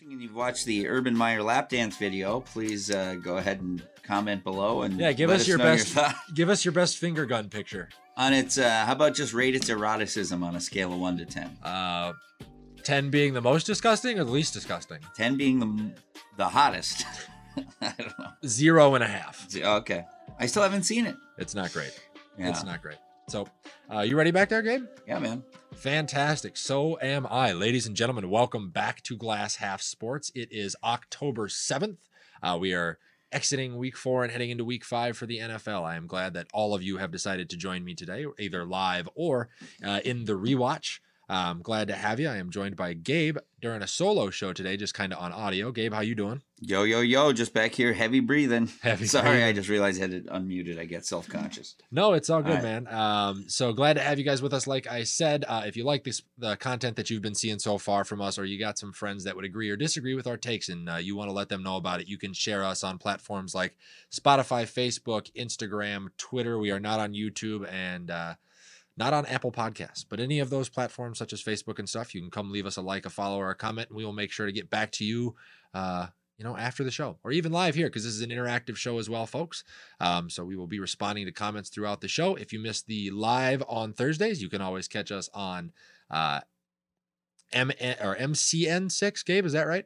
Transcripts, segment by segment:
watching and you've watched the Urban Meyer lap dance video, please uh, go ahead and comment below and Yeah, give let us your best. thought- give us your best finger gun picture. on its. Uh, how about just rate its eroticism on a scale of one to ten? Uh, ten being the most disgusting or the least disgusting. Ten being the the hottest. I don't know. Zero and a half. Okay, I still haven't seen it. It's not great. Yeah, It's not great. So, uh, you ready back there, Gabe? yeah, man. Fantastic. So am I. Ladies and gentlemen, welcome back to Glass Half Sports. It is October 7th. Uh, we are exiting week four and heading into week five for the NFL. I am glad that all of you have decided to join me today, either live or uh, in the rewatch. I'm glad to have you. I am joined by Gabe during a solo show today, just kind of on audio. Gabe, how you doing? Yo, yo, yo! Just back here, heavy breathing. Heavy Sorry, breathing. I just realized I had it unmuted. I get self conscious. No, it's all good, All right. man. Um, so glad to have you guys with us. Like I said, uh, if you like this, the content that you've been seeing so far from us, or you got some friends that would agree or disagree with our takes, and uh, you want to let them know about it, you can share us on platforms like Spotify, Facebook, Instagram, Twitter. We are not on YouTube and uh, not on Apple Podcasts, but any of those platforms such as Facebook and stuff, you can come leave us a like, a follow, or a comment, and we will make sure to get back to you. Uh, you know, after the show, or even live here, because this is an interactive show as well, folks. Um, so we will be responding to comments throughout the show. If you missed the live on Thursdays, you can always catch us on uh, M or MCN six. Gabe, is that right?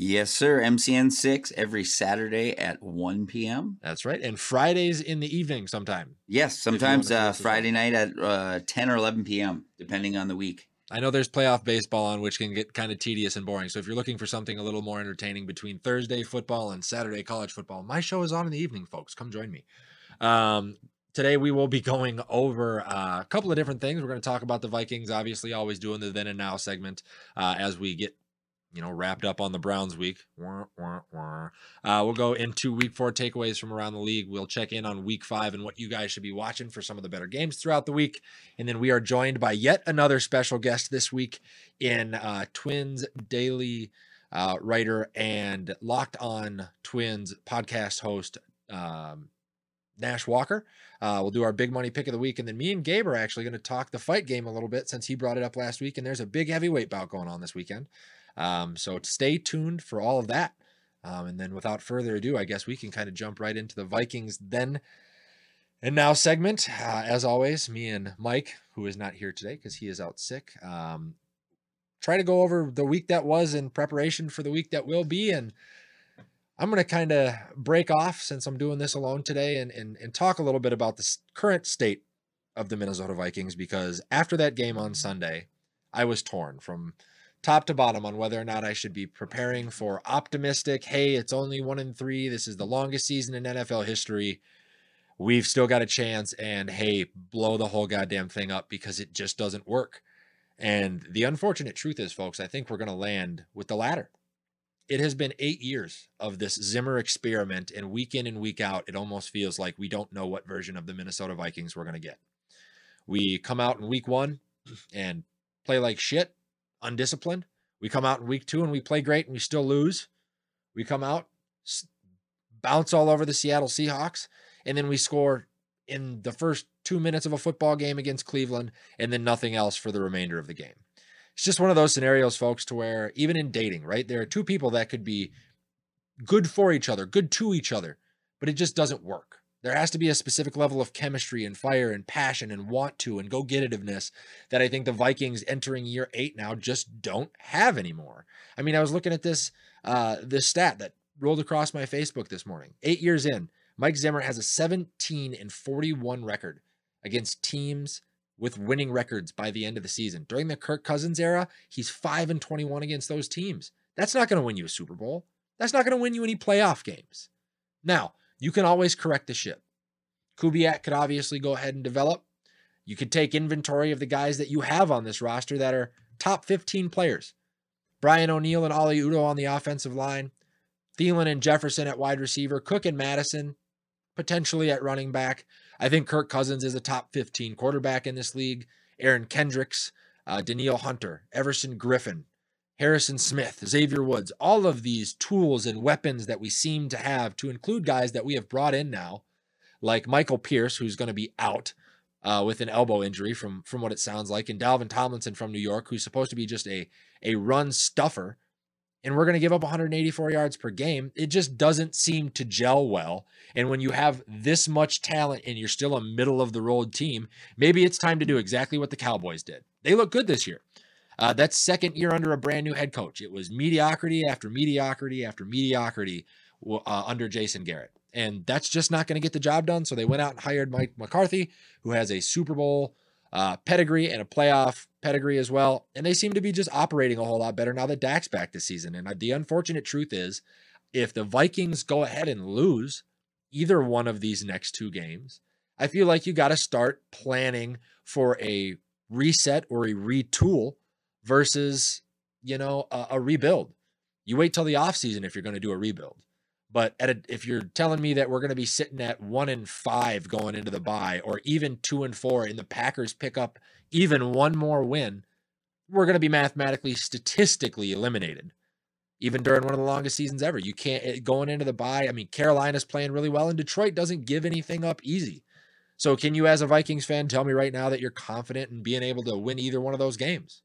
Yes, sir. MCN six every Saturday at one p.m. That's right. And Fridays in the evening sometime. Yes, sometimes uh, us as well. Friday night at uh, ten or eleven p.m. depending on the week. I know there's playoff baseball on, which can get kind of tedious and boring. So if you're looking for something a little more entertaining between Thursday football and Saturday college football, my show is on in the evening, folks. Come join me. Um, today we will be going over uh, a couple of different things. We're going to talk about the Vikings, obviously, always doing the then and now segment uh, as we get you know wrapped up on the Browns week. Uh, we'll go into week four takeaways from around the league. We'll check in on week five and what you guys should be watching for some of the better games throughout the week. And then we are joined by yet another special guest this week in uh, Twins Daily uh, writer and Locked On Twins podcast host, um, Nash Walker. Uh, we'll do our big money pick of the week. And then me and Gabe are actually going to talk the fight game a little bit since he brought it up last week. And there's a big heavyweight bout going on this weekend. Um, so stay tuned for all of that. Um, and then without further ado, I guess we can kind of jump right into the Vikings then and now segment. Uh, as always, me and Mike, who is not here today because he is out sick, um, try to go over the week that was in preparation for the week that will be. And I'm going to kind of break off since I'm doing this alone today and, and, and talk a little bit about the current state of the Minnesota Vikings because after that game on Sunday, I was torn from top to bottom on whether or not I should be preparing for optimistic, hey, it's only one in three. This is the longest season in NFL history. We've still got a chance, and hey, blow the whole goddamn thing up because it just doesn't work. And the unfortunate truth is, folks, I think we're going to land with the latter. It has been eight years of this Zimmer experiment, and week in and week out, it almost feels like we don't know what version of the Minnesota Vikings we're going to get. We come out in week one and play like shit, undisciplined. We come out in week two and we play great and we still lose. We come out, bounce all over the Seattle Seahawks, and then we score in the first two minutes of a football game against Cleveland, and then nothing else for the remainder of the game. It's just one of those scenarios, folks, to where even in dating, right? There are two people that could be good for each other, good to each other, but it just doesn't work. There has to be a specific level of chemistry and fire and passion and want to and go getitiveness that I think the Vikings entering year eight now just don't have anymore. I mean, I was looking at this uh, this stat that rolled across my Facebook this morning. Eight years in, Mike Zimmer has a 17 and 41 record against teams with winning records by the end of the season. During the Kirk Cousins era, he's 5 and 21 against those teams. That's not going to win you a Super Bowl. That's not going to win you any playoff games. Now, you can always correct the ship. Kubiak could obviously go ahead and develop. You could take inventory of the guys that you have on this roster that are top 15 players. Brian O'Neill and Oli Udoh on the offensive line, Thielen and Jefferson at wide receiver, Cook and Mattison potentially at running back. I think Kirk Cousins is a top 15 quarterback in this league. Aaron Kendricks, uh, Danielle Hunter, Everson Griffen, Harrison Smith, Xavier Woods, all of these tools and weapons that we seem to have to include guys that we have brought in now, like Michael Pierce, who's going to be out uh, with an elbow injury from from what it sounds like, and Dalvin Tomlinson from New York, who's supposed to be just a a run stuffer. and we're going to give up 184 yards per game. It just doesn't seem to gel well. And when you have this much talent and you're still a middle of the road team, maybe it's time to do exactly what the Cowboys did. They look good this year. Uh, that's second year under a brand new head coach. It was mediocrity after mediocrity after mediocrity uh, under Jason Garrett. And that's just not going to get the job done. So they went out and hired Mike McCarthy, who has a Super Bowl uh, pedigree and a playoff pedigree as well. And they seem to be just operating a whole lot better now that Dak's back this season. And the unfortunate truth is, if the Vikings go ahead and lose either one of these next two games, I feel like you got to start planning for a reset or a retool versus, you know, a, a rebuild. You wait till the offseason if you're going to do a rebuild. But at a, if you're telling me that we're going to be sitting at one and five going into the bye, or even two and four, and the Packers pick up even one more win, we're going to be mathematically, statistically eliminated. Even during one of the longest seasons ever, you can't eh, going into the bye. I mean, Carolina's playing really well, and Detroit doesn't give anything up easy. So, can you, as a Vikings fan, tell me right now that you're confident in being able to win either one of those games?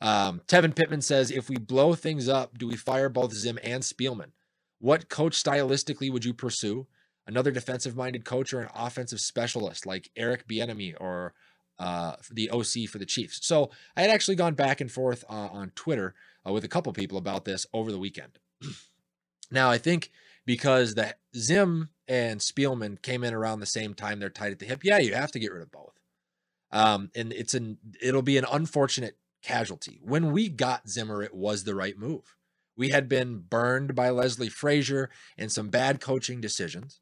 Um, Tevin Pittman says, if we blow things up, do we fire both Zim and Spielman? What coach stylistically would you pursue? Another defensive minded coach or an offensive specialist like Eric Bieniemy or uh, the OC for the Chiefs. So I had actually gone back and forth uh, on Twitter uh, with a couple people about this over the weekend. now I think because the Zim and Spielman came in around the same time, they're tied at the hip. Yeah, you have to get rid of both. Um, and it's an it'll be an unfortunate casualty. When we got Zimmer, it was the right move. We had been burned by Leslie Frazier and some bad coaching decisions.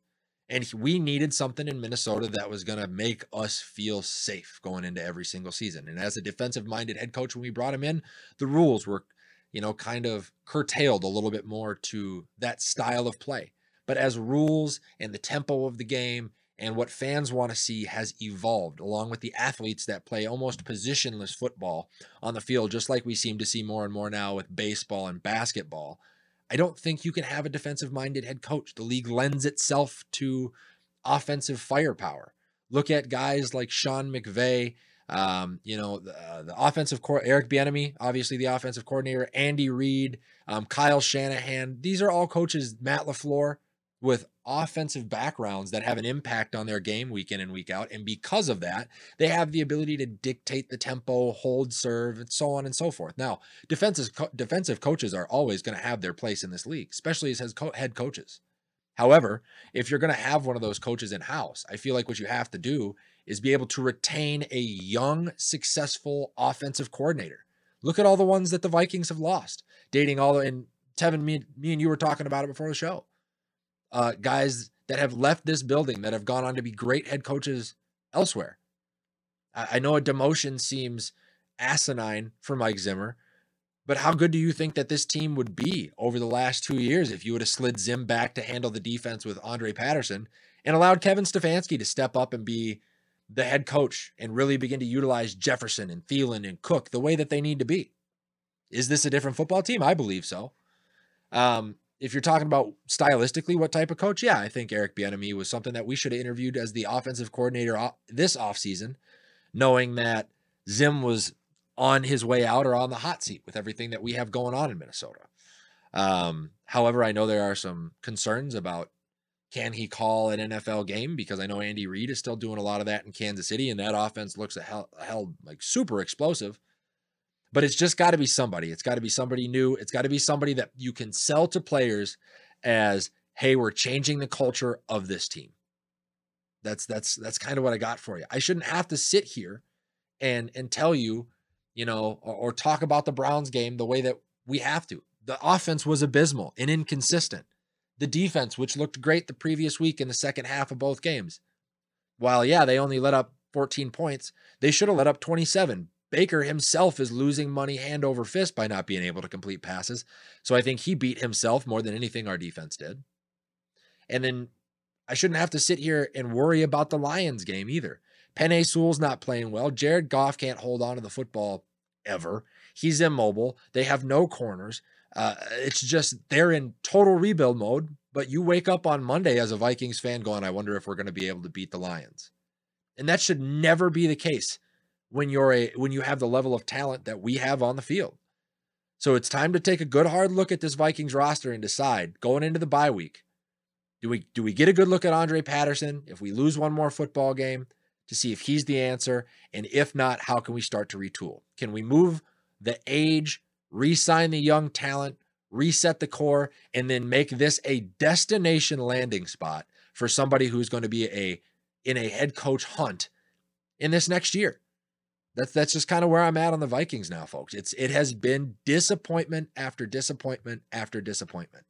And we needed something in Minnesota that was going to make us feel safe going into every single season. And as a defensive minded head coach, when we brought him in, the rules were, you know, kind of curtailed a little bit more to that style of play. But as rules and the tempo of the game and what fans want to see has evolved along with the athletes that play almost positionless football on the field, just like we seem to see more and more now with baseball and basketball. I don't think you can have a defensive minded head coach. The league lends itself to offensive firepower. Look at guys like Sean McVay, um, you know, the, uh, the offensive core, Eric Bieniemy, obviously the offensive coordinator, Andy Reid, um, Kyle Shanahan. These are all coaches, Matt LaFleur with offensive backgrounds that have an impact on their game week in and week out. And because of that, they have the ability to dictate the tempo, hold serve, and so on and so forth. Now, defensive defensive coaches are always going to have their place in this league, especially as head coaches. However, if you're going to have one of those coaches in house, I feel like what you have to do is be able to retain a young, successful offensive coordinator. Look at all the ones that the Vikings have lost, dating all the, and Tevin, me, me and you were talking about it before the show uh, guys that have left this building that have gone on to be great head coaches elsewhere. I, I know a demotion seems asinine for Mike Zimmer, but how good do you think that this team would be over the last two years if you would have slid Zim back to handle the defense with Andre Patterson and allowed Kevin Stefanski to step up and be the head coach and really begin to utilize Jefferson and Thielen and Cook the way that they need to be? Is this a different football team? I believe so. Um, if you're talking about stylistically what type of coach, yeah, I think Eric Bieniemy was something that we should have interviewed as the offensive coordinator this offseason, knowing that Zim was on his way out or on the hot seat with everything that we have going on in Minnesota. Um, however, I know there are some concerns about can he call an NFL game because I know Andy Reid is still doing a lot of that in Kansas City, and that offense looks a hell, a hell like super explosive but it's just got to be somebody. It's got to be somebody new. It's got to be somebody that you can sell to players as, "Hey, we're changing the culture of this team." That's that's that's kind of what I got for you. I shouldn't have to sit here and and tell you, you know, or, or talk about the Browns game the way that we have to. The offense was abysmal and inconsistent. The defense, which looked great the previous week in the second half of both games, while yeah, they only let up 14 points, they should have let up 27 Baker himself is losing money hand over fist by not being able to complete passes. So I think he beat himself more than anything our defense did. And then I shouldn't have to sit here and worry about the Lions game either. Penei Sewell's not playing well. Jared Goff can't hold on to the football ever. He's immobile. They have no corners. Uh, it's just they're in total rebuild mode. But you wake up on Monday as a Vikings fan going, I wonder if we're going to be able to beat the Lions. And that should never be the case when you're a when you have the level of talent that we have on the field. So it's time to take a good hard look at this Vikings roster and decide going into the bye week. Do we do we get a good look at Andre Patterson if we lose one more football game to see if he's the answer and if not how can we start to retool? Can we move the age, re-sign the young talent, reset the core and then make this a destination landing spot for somebody who's going to be a in a head coach hunt in this next year? That's that's just kind of where I'm at on the Vikings now, folks. It's it has been disappointment after disappointment after disappointment.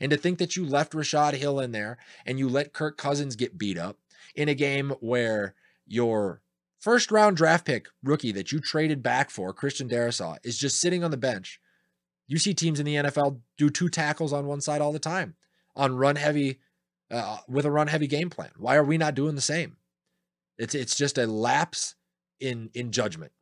And to think that you left Rashod Hill in there and you let Kirk Cousins get beat up in a game where your first round draft pick rookie that you traded back for, Christian Darrisaw, is just sitting on the bench. You see teams in the NFL do two tackles on one side all the time on run heavy uh, with a run heavy game plan. Why are we not doing the same? It's it's just a lapse in in judgment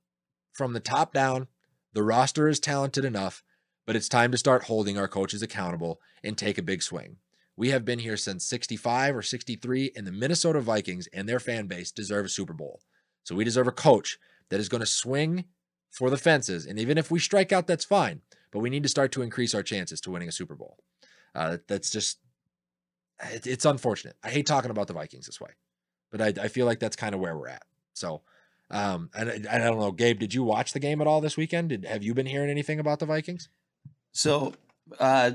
from the top down. The roster is talented enough, but it's time to start holding our coaches accountable and take a big swing. We have been here since 65 or 63, and the Minnesota Vikings and their fan base deserve a Super Bowl. So we deserve a coach that is going to swing for the fences. And even if we strike out, that's fine. But we need to start to increase our chances to winning a Super Bowl. Uh, that's just, it, it's unfortunate. I hate talking about the Vikings this way, but I, I feel like that's kind of where we're at. So um, and I, I don't know, Gabe, did you watch the game at all this weekend? Did have you been hearing anything about the Vikings? So, uh,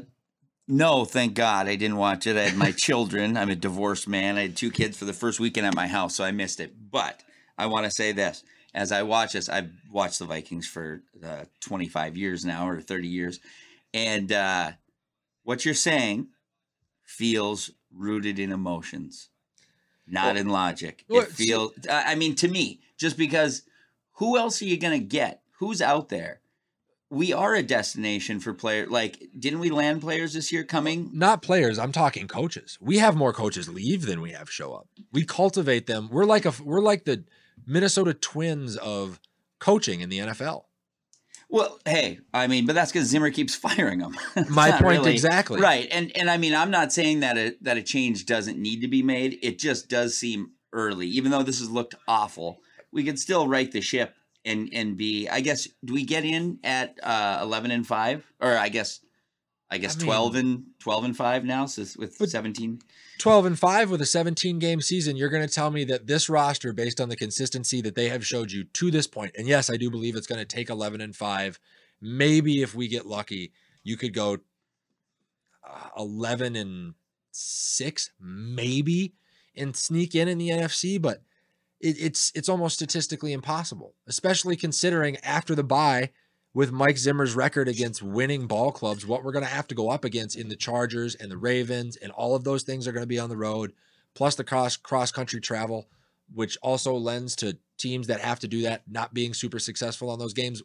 no, thank God I didn't watch it. I had my children. I'm a divorced man. I had two kids for the first weekend at my house, so I missed it. But I want to say this: as I watch this, I've watched the Vikings for uh, 25 years now, or 30 years, and uh, what you're saying feels rooted in emotions, not well, in logic. Well, it feels. I mean, to me, just because who else are you going to get? Who's out there? We are a destination for players. Like, didn't we land players this year coming? Not players. I'm talking coaches. We have more coaches leave than we have show up. We cultivate them. We're like a we're like the Minnesota Twins of coaching in the NFL. Well, hey, I mean, but that's because Zimmer keeps firing them. My point really, exactly. Right, and and I mean, I'm not saying that a that a change doesn't need to be made. It just does seem early, even though this has looked awful we could still right the ship and and be. I guess do we get in at uh, eleven and five, or I guess I guess I mean, 12 and 12 and 5 now so with 17 12 and 5 with a 17 game season you're going to tell me that this roster based on the consistency that they have showed you to this point and yes I do believe it's going to take 11 and 5 maybe if we get lucky you could go uh, 11 and 6 maybe and sneak in in the NFC but it, it's it's almost statistically impossible, especially considering after the bye with Mike Zimmer's record against winning ball clubs, what we're going to have to go up against in the Chargers and the Ravens, and all of those things are going to be on the road, plus the cross cross country travel, which also lends to teams that have to do that not being super successful on those games.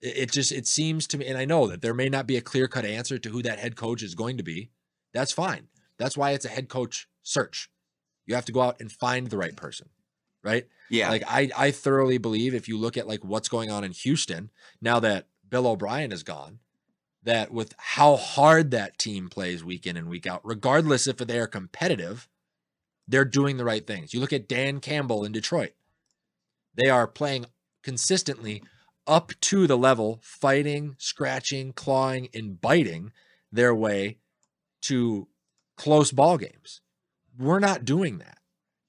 It, it just it seems to me, and I know that there may not be a clear cut answer to who that head coach is going to be. That's fine. That's why it's a head coach search. You have to go out and find the right person, right? Yeah. Like I, I thoroughly believe if you look at like what's going on in Houston now that Bill O'Brien is gone, that with how hard that team plays week in and week out, regardless if they are competitive, they're doing the right things. You look at Dan Campbell in Detroit; they are playing consistently up to the level, fighting, scratching, clawing, and biting their way to close ball games. We're not doing that.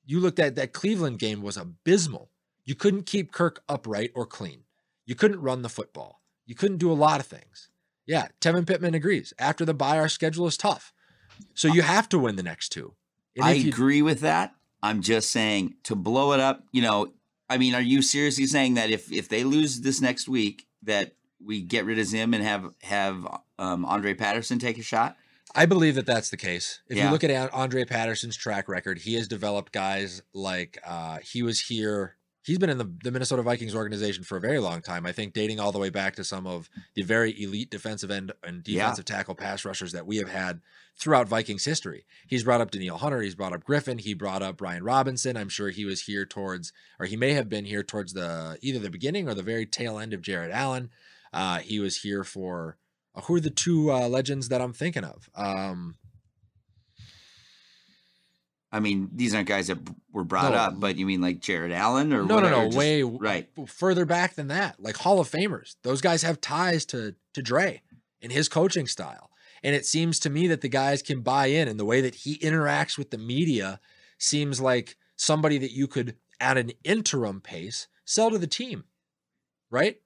You looked at that Cleveland game was abysmal. You couldn't keep Kirk upright or clean. You couldn't run the football. You couldn't do a lot of things. Yeah, Tevin Pittman agrees. After the bye, our schedule is tough. So you have to win the next two. And I you, agree with that. I'm just saying to blow it up, you know, I mean, are you seriously saying that if if they lose this next week that we get rid of Zim and have have um, Andre Patterson take a shot? I believe that that's the case. If yeah. you look at Andre Patterson's track record, he has developed guys like uh, he was here. He's been in the, the Minnesota Vikings organization for a very long time. I think dating all the way back to some of the very elite defensive end and defensive yeah. tackle pass rushers that we have had throughout Vikings history. He's brought up Danielle Hunter. He's brought up Griffin. He brought up Brian Robison. I'm sure he was here towards, or he may have been here towards the either the beginning or the very tail end of Jared Allen. Uh, he was here for who are the two uh, legends that I'm thinking of? Um, I mean, these aren't guys that were brought No. up, but you mean like Jared Allen or No, no, no, just- way right. further back than that. Like Hall of Famers. Those guys have ties to to Dre and his coaching style. And it seems to me that the guys can buy in and the way that he interacts with the media seems like somebody that you could at an interim pace sell to the team. Right?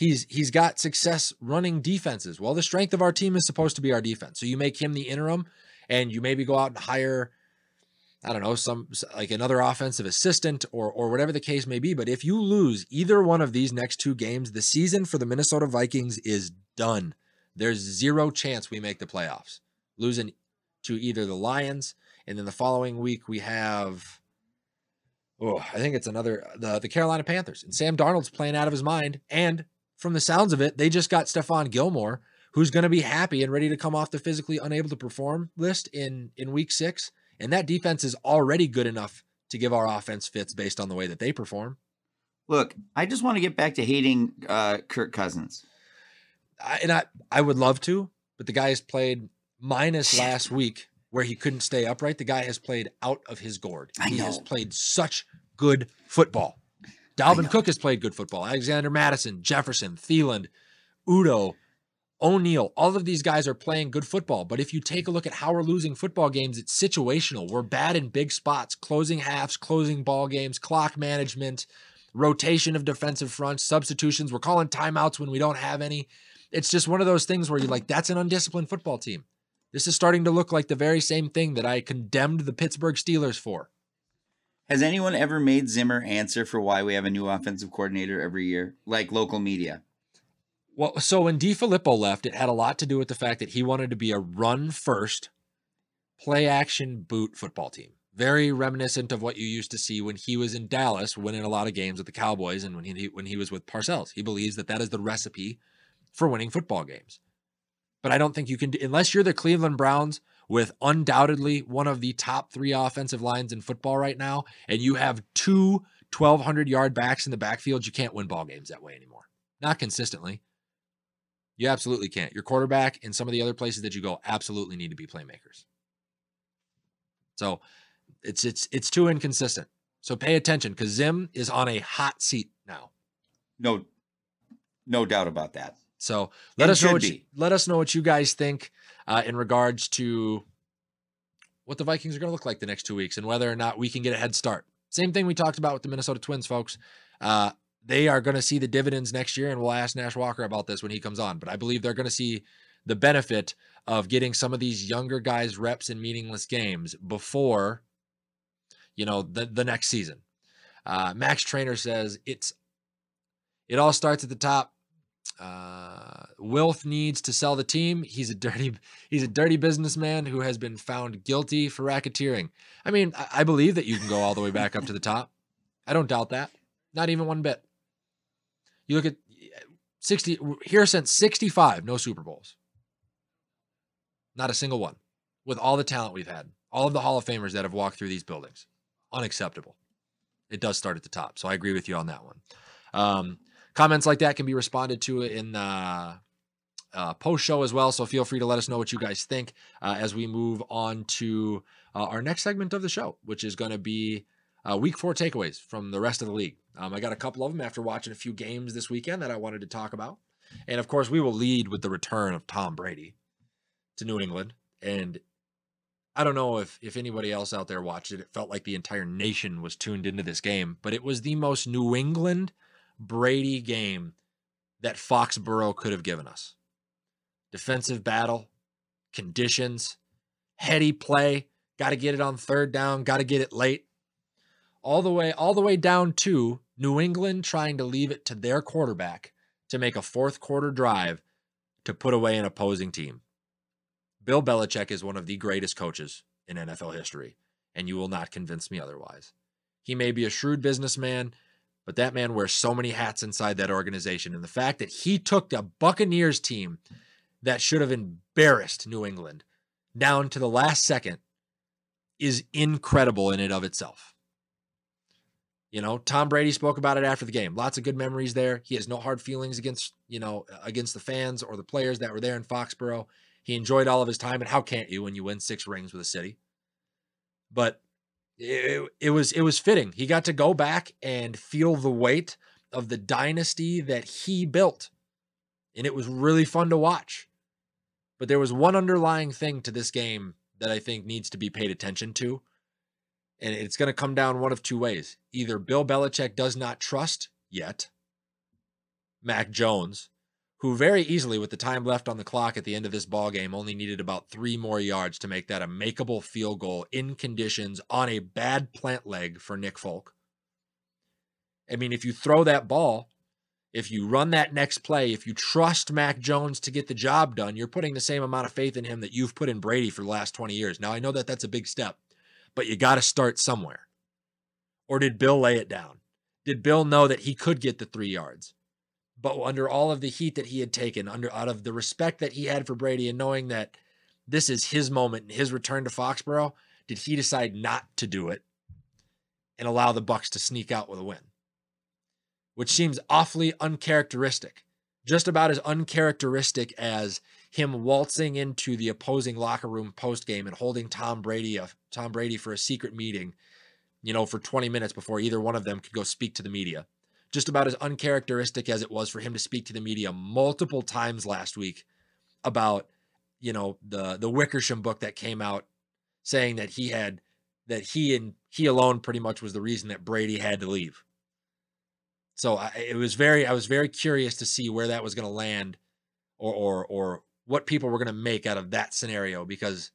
He's he's got success running defenses. Well, the strength of our team is supposed to be our defense. So you make him the interim and you maybe go out and hire I don't know, some like another offensive assistant or or whatever the case may be. But if you lose either one of these next two games, the season for the Minnesota Vikings is done. There's zero chance we make the playoffs. Losing to either the Lions, and then the following week we have oh, I think it's another the, the Carolina Panthers. And Sam Darnold's playing out of his mind. And from the sounds of it, they just got Stephon Gilmore, who's going to be happy and ready to come off the physically unable to perform list in in week six. And that defense is already good enough to give our offense fits based on the way that they perform. Look, I just want to get back to hating uh, Kirk Cousins. I, and I, I would love to, but the guy has played minus last week where he couldn't stay upright. The guy has played out of his gourd. I he has played such good football. Dalvin Cook has played good football. Alexander Mattison, Jefferson, Thielen, Udoh, O'Neill, all of these guys are playing good football. But if you take a look at how we're losing football games, it's situational. We're bad in big spots, closing halves, closing ball games, clock management, rotation of defensive fronts, substitutions. We're calling timeouts when we don't have any. It's just one of those things where you're like, that's an undisciplined football team. This is starting to look like the very same thing that I condemned the Pittsburgh Steelers for. Has anyone ever made Zimmer answer for why we have a new offensive coordinator every year, like local media? Well, so when DeFilippo left, it had a lot to do with the fact that he wanted to be a run first, play action boot football team. Very reminiscent of what you used to see when he was in Dallas, winning a lot of games with the Cowboys, and when he when he was with Parcells. He believes that that is the recipe for winning football games. But I don't think you can, unless you're the Cleveland Browns with undoubtedly one of the top three offensive lines in football right now, and you have two 1,200 yard backs in the backfield, you can't win ball games that way anymore. Not consistently. You absolutely can't. Your quarterback and some of the other places that you go absolutely need to be playmakers. So it's it's it's too inconsistent. So pay attention because Zim is on a hot seat now. No, no doubt about that. So let And us know what you, let us know what you guys think uh, in regards to what the Vikings are going to look like the next two weeks and whether or not we can get a head start. Same thing we talked about with the Minnesota Twins, folks. Uh, they are going to see the dividends next year, and we'll ask Nash Walker about this when he comes on. But I believe they're going to see the benefit of getting some of these younger guys reps in meaningless games before, you know, the the next season. Uh, Max Trainer says it's it all starts at the top. Uh, Wilf needs to sell the team. He's a dirty, he's a dirty businessman who has been found guilty for racketeering. I mean, I, I believe that you can go all the way back up to the top. I don't doubt that. Not even one bit. You look at 60 here since 65, no Super Bowls. Not a single one. With all the talent we've had, all of the Hall of Famers that have walked through these buildings. Unacceptable. It does start at the top. So I agree with you on that one. Um, comments like that can be responded to in the uh, post show as well. So feel free to let us know what you guys think uh, as we move on to uh, our next segment of the show, which is going to be uh, week four takeaways from the rest of the league. Um, I got a couple of them after watching a few games this weekend that I wanted to talk about. And of course, we will lead with the return of Tom Brady to New England. And I don't know if, if anybody else out there watched it. It felt like the entire nation was tuned into this game, but it was the most New England Brady game that Foxborough could have given us. Defensive battle, conditions, heady play, got to get it on third down, got to get it late. All the way all the way down to New England trying to leave it to their quarterback to make a fourth quarter drive to put away an opposing team. Bill Belichick is one of the greatest coaches in NFL history, and you will not convince me otherwise. He may be a shrewd businessman, but that man wears so many hats inside that organization. And the fact that he took the Buccaneers team that should have embarrassed New England down to the last second is incredible in and of itself. You know, Tom Brady spoke about it after the game. Lots of good memories there. He has no hard feelings against, you know, against the fans or the players that were there in Foxborough. He enjoyed all of his time, and how can't you when you win six rings with a city? But it, it was it was fitting. He got to go back and feel the weight of the dynasty that he built. And it was really fun to watch. But there was one underlying thing to this game that I think needs to be paid attention to. And it's going to come down one of two ways. Either Bill Belichick does not trust yet Mac Jones, who very easily, with the time left on the clock at the end of this ball game, only needed about three more yards to make that a makeable field goal in conditions on a bad plant leg for Nick Folk. I mean, if you throw that ball, if you run that next play, if you trust Mac Jones to get the job done, you're putting the same amount of faith in him that you've put in Brady for the last 20 years. Now, I know that that's a big step, but you got to start somewhere. Or did Bill lay it down? Did Bill know that he could get the three yards? But under all of the heat that he had taken, under out of the respect that he had for Brady, and knowing that this is his moment, and his return to Foxborough, did he decide not to do it and allow the Bucks to sneak out with a win? Which seems awfully uncharacteristic. Just about as uncharacteristic as him waltzing into the opposing locker room post game and holding Tom Brady a, Tom Brady for a secret meeting, you know, for 20 minutes before either one of them could go speak to the media just about as uncharacteristic as it was for him to speak to the media multiple times last week about you know the the Wickersham book that came out saying that he had that he and he alone pretty much was the reason that Brady had to leave. So I, it was very I was very curious to see where that was going to land or or or what people were going to make out of that scenario because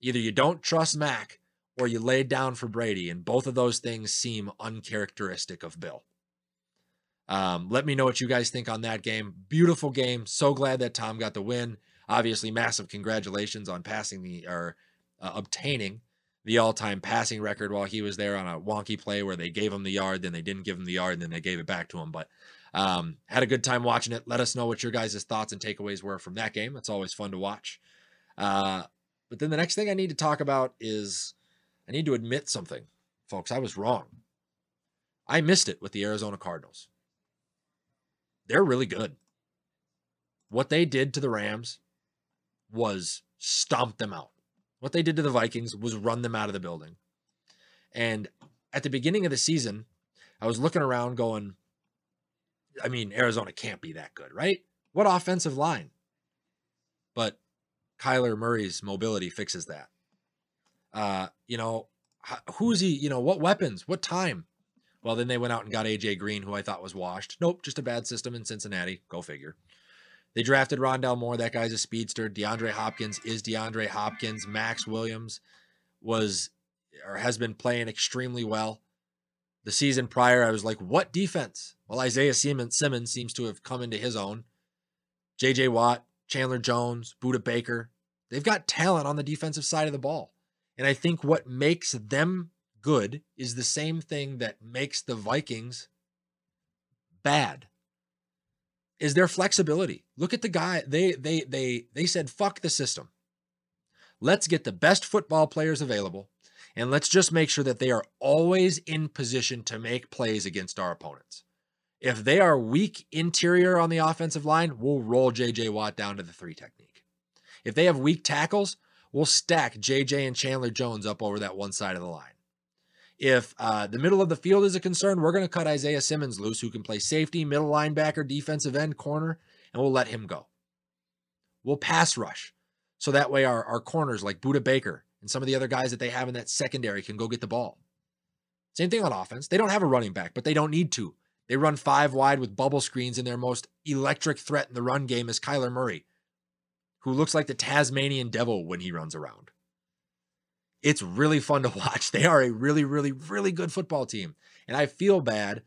either you don't trust Mac or you laid down for Brady and both of those things seem uncharacteristic of Bill. Um, let me know what you guys think on that game. Beautiful game. So glad that Tom got the win. Obviously, massive congratulations on passing the or uh, obtaining the all-time passing record while he was there on a wonky play where they gave him the yard, then they didn't give him the yard, and then they gave it back to him. But um, had a good time watching it. Let us know what your guys' thoughts and takeaways were from that game. It's always fun to watch. Uh, but then the next thing I need to talk about is I need to admit something, folks. I was wrong. I missed it with the Arizona Cardinals they're really good. What they did to the Rams was stomp them out. What they did to the Vikings was run them out of the building. And at the beginning of the season, I was looking around going, I mean, Arizona can't be that good, right? What offensive line? But Kyler Murray's mobility fixes that. Uh, you know, who's he? You know, what weapons? What time? Well, then they went out and got AJ Green, who I thought was washed. Nope, just a bad system in Cincinnati. Go figure. They drafted Rondale Moore. That guy's a speedster. DeAndre Hopkins is DeAndre Hopkins. Maxx Williams was or has been playing extremely well. The season prior, I was like, what defense? Well, Isaiah Simmons seems to have come into his own. JJ Watt, Chandler Jones, Budda Baker. They've got talent on the defensive side of the ball. And I think what makes them good is the same thing that makes the Vikings bad is their flexibility. Look at the guy they they they they said fuck the system. Let's get the best football players available and let's just make sure that they are always in position to make plays against our opponents. If they are weak interior on the offensive line, we'll roll JJ Watt down to the 3 technique. If they have weak tackles, we'll stack JJ and Chandler Jones up over that one side of the line. If uh, the middle of the field is a concern, we're going to cut Isaiah Simmons loose, who can play safety, middle linebacker, defensive end, corner, and we'll let him go. We'll pass rush. So that way our, our corners like Budda Baker and some of the other guys that they have in that secondary can go get the ball. Same thing on offense. They don't have a running back, but they don't need to. They run five wide with bubble screens, and their most electric threat in the run game is Kyler Murray, who looks like the Tasmanian devil when he runs around. It's really fun to watch. They are a really, really, really good football team. And I feel bad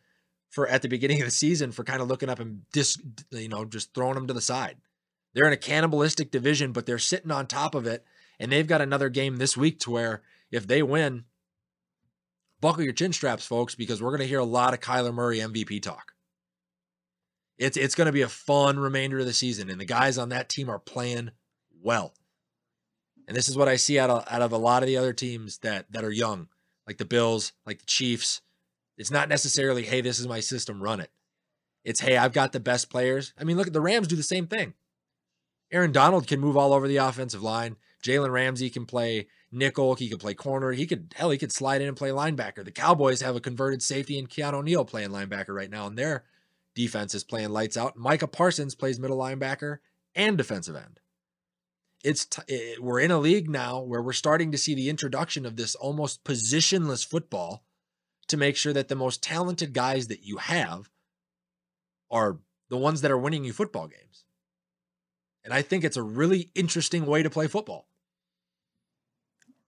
for at the beginning of the season for kind of looking up and dis, you know, just throwing them to the side. They're in a cannibalistic division, but they're sitting on top of it. And they've got another game this week to where if they win, buckle your chin straps, folks, because we're going to hear a lot of Kyler Murray MVP talk. It's it's going to be a fun remainder of the season, and the guys on that team are playing well. And this is what I see out of, out of a lot of the other teams that that are young, like the Bills, like the Chiefs. It's not necessarily, hey, this is my system, run it. It's, hey, I've got the best players. I mean, look at the Rams do the same thing. Aaron Donald can move all over the offensive line. Jalen Ramsey can play nickel, he could play corner, he could hell, he could slide in and play linebacker. The Cowboys have a converted safety and Keanu Neal playing linebacker right now, and their defense is playing lights out. Micah Parsons plays middle linebacker and defensive end. It's t- it, we're in a league now where we're starting to see the introduction of this almost positionless football to make sure that the most talented guys that you have are the ones that are winning you football games. And I think it's a really interesting way to play football.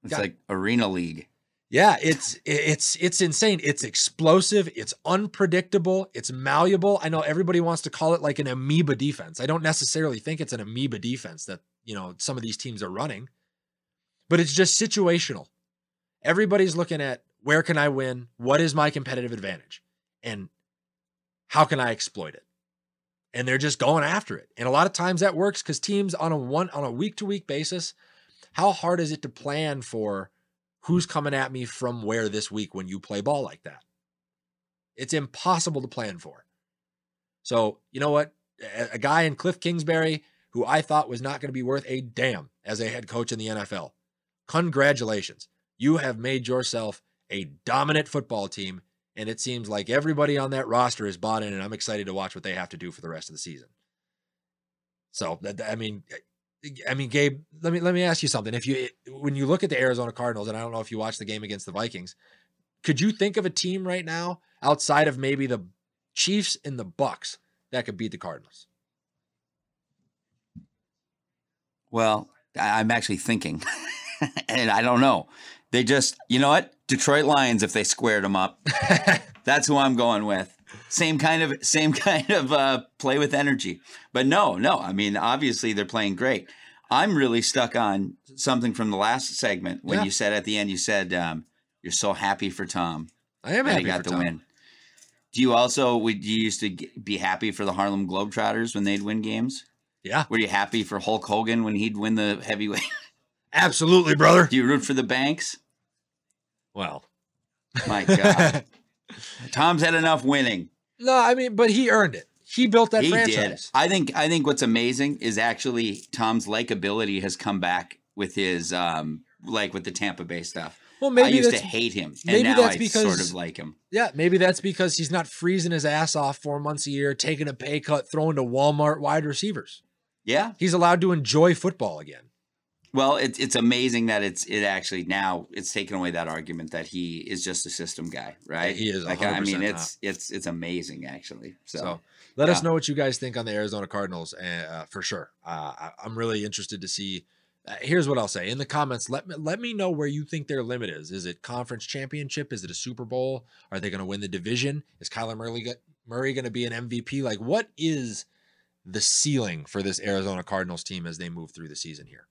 It's Got- like arena league. Yeah, it's it's it's insane. It's explosive, it's unpredictable, it's malleable. I know everybody wants to call it like an amoeba defense. I don't necessarily think it's an amoeba defense that, you know, some of these teams are running. But it's just situational. Everybody's looking at where can I win? What is my competitive advantage? And how can I exploit it? And they're just going after it. And a lot of times that works cuz teams on a one on a week to week basis, how hard is it to plan for who's coming at me from where this week when you play ball like that. It's impossible to plan for. So, you know what? A guy in Cliff Kingsbury who I thought was not going to be worth a damn as a head coach in the NFL. Congratulations. You have made yourself a dominant football team, and it seems like everybody on that roster is bought in, and I'm excited to watch what they have to do for the rest of the season. So, I mean, I mean, Gabe, let me let me ask you something. If you when you look at the Arizona Cardinals, and I don't know if you watched the game against the Vikings, could you think of a team right now outside of maybe the Chiefs and the Bucks that could beat the Cardinals? Well, I'm actually thinking, and I don't know. They just, you know what? Detroit Lions, if they squared them up, that's who I'm going with. Same kind of, same kind of uh, play with energy. But no, no. I mean, obviously they're playing great. I'm really stuck on something from the last segment when Yeah. you said at the end, you said um, you're so happy for Tom I am happy he got for the Tom. win. Do you also would you used to be happy for the Harlem Globetrotters when they'd win games? Yeah, Were you happy for Hulk Hogan when he'd win the heavyweight? absolutely, brother. Do you root for the Banks? Well, My God, Tom's had enough winning. no, I mean, but he earned it. He built that he franchise. did. I think. I think what's amazing is actually Tom's likability has come back with his um like with the Tampa Bay stuff. Well, maybe I used to hate him, and now that's I because- sort of like him. yeah, maybe that's because he's not freezing his ass off four months a year, taking a pay cut, throwing to Walmart wide receivers. Yeah. He's allowed to enjoy football again. Well, it's it's amazing that it's it actually now it's taken away that argument that he is just a system guy, right? he is Like I mean, 100% it's it's it's amazing actually. So, So, let us know what you guys think on the Arizona Cardinals uh, for sure. Uh, I, I'm really interested to see. Uh, here's what I'll say in the comments. Let me let me know where you think their limit is. Is it conference championship? Is it a Super Bowl? Are they going to win the division? Is Kyler Murray Murray going to be an MVP? Like, what is the ceiling for this Arizona Cardinals team as they move through the season here?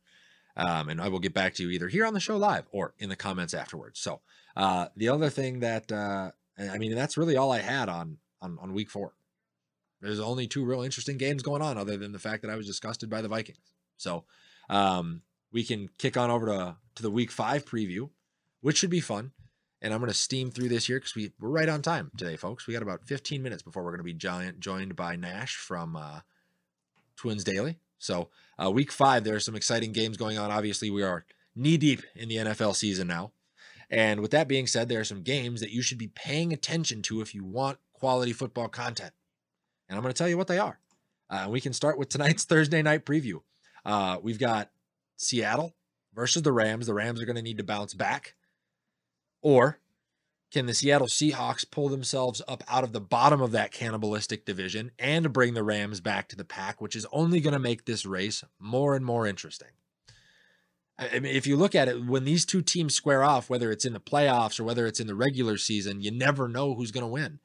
Um, and I will get back to you either here on the show live or in the comments afterwards. So uh, the other thing that uh, I mean, that's really all I had on on on week four. There's only two real interesting games going on, other than the fact that I was disgusted by the Vikings. So um, we can kick on over to to the week five preview, which should be fun. And I'm going to steam through this here because we, we're right on time today, folks. We got about 15 minutes before we're going to be giant, joined by Nash from uh, Twins Daily. So, uh, week five, there are some exciting games going on. Obviously, we are knee deep in the NFL season now. And with that being said, there are some games that you should be paying attention to if you want quality football content. And I'm going to tell you what they are. Uh, we can start with tonight's Thursday night preview. Uh, we've got Seattle versus the Rams. The Rams are going to need to bounce back. Or can the Seattle Seahawks pull themselves up out of the bottom of that cannibalistic division and bring the Rams back to the pack, which is only going to make this race more and more interesting? I mean, if you look at it, when these two teams square off, whether it's in the playoffs or whether it's in the regular season, you never know who's going to win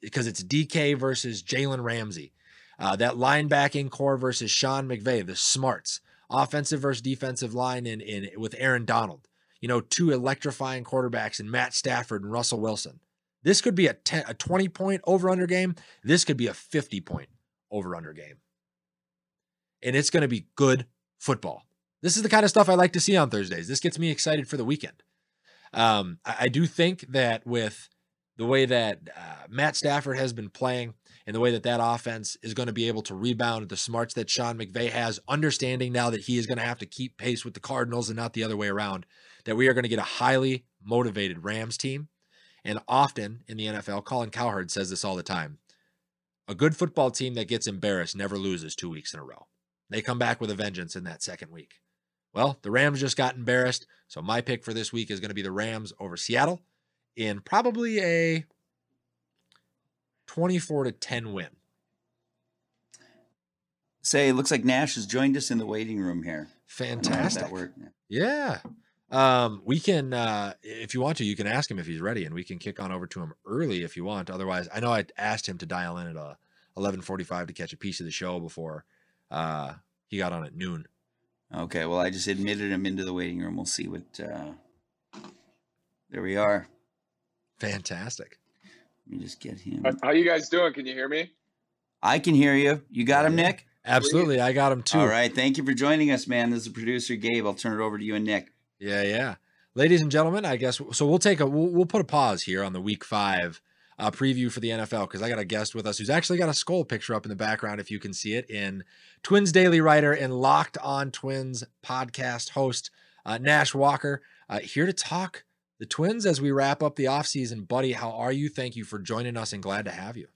because it's DK versus Jalen Ramsey. Uh, that linebacking core versus Sean McVay, the smarts, offensive versus defensive line in, in with Aaron Donald. You know, two electrifying quarterbacks in Matt Stafford and Russell Wilson. This could be a 10, a 20 point over under game. This could be a 50 point over under game. And it's going to be good football. This is the kind of stuff I like to see on Thursdays. This gets me excited for the weekend. Um, I, I do think that with the way that uh, Matt Stafford has been playing, and the way that that offense is going to be able to rebound, the smarts that Sean McVay has, understanding now that he is going to have to keep pace with the Cardinals and not the other way around, that we are going to get a highly motivated Rams team. And often in the NFL, Colin Cowherd says this all the time a good football team that gets embarrassed never loses two weeks in a row. They come back with a vengeance in that second week. Well, the Rams just got embarrassed. So my pick for this week is going to be the Rams over Seattle in probably a 24 to 10 win. Say, it looks like Nash has joined us in the waiting room here. Fantastic. Yeah. Um, we can, uh, if you want to, you can ask him if he's ready, and we can kick on over to him early if you want. Otherwise, I know I asked him to dial in at uh, 11:45 to catch a piece of the show before uh, he got on at noon. Okay, well, I just admitted him into the waiting room. We'll see what. Uh... There we are. Fantastic. Let me just get him. How you guys doing? Can you hear me? I can hear you. You got him, Nick? Absolutely, I got him too. All right, thank you for joining us, man. This is producer Gabe. I'll turn it over to you and Nick. Yeah, yeah. Ladies and gentlemen, I guess so. We'll take a we'll, we'll put a pause here on the Week Five uh, preview for the NFL because I got a guest with us who's actually got a skull picture up in the background, if you can see it, in Twins Daily writer and Locked On Twins podcast host uh, Nash Walker uh, here to talk the Twins as we wrap up the offseason. Buddy, how are you? Thank you for joining us and glad to have you.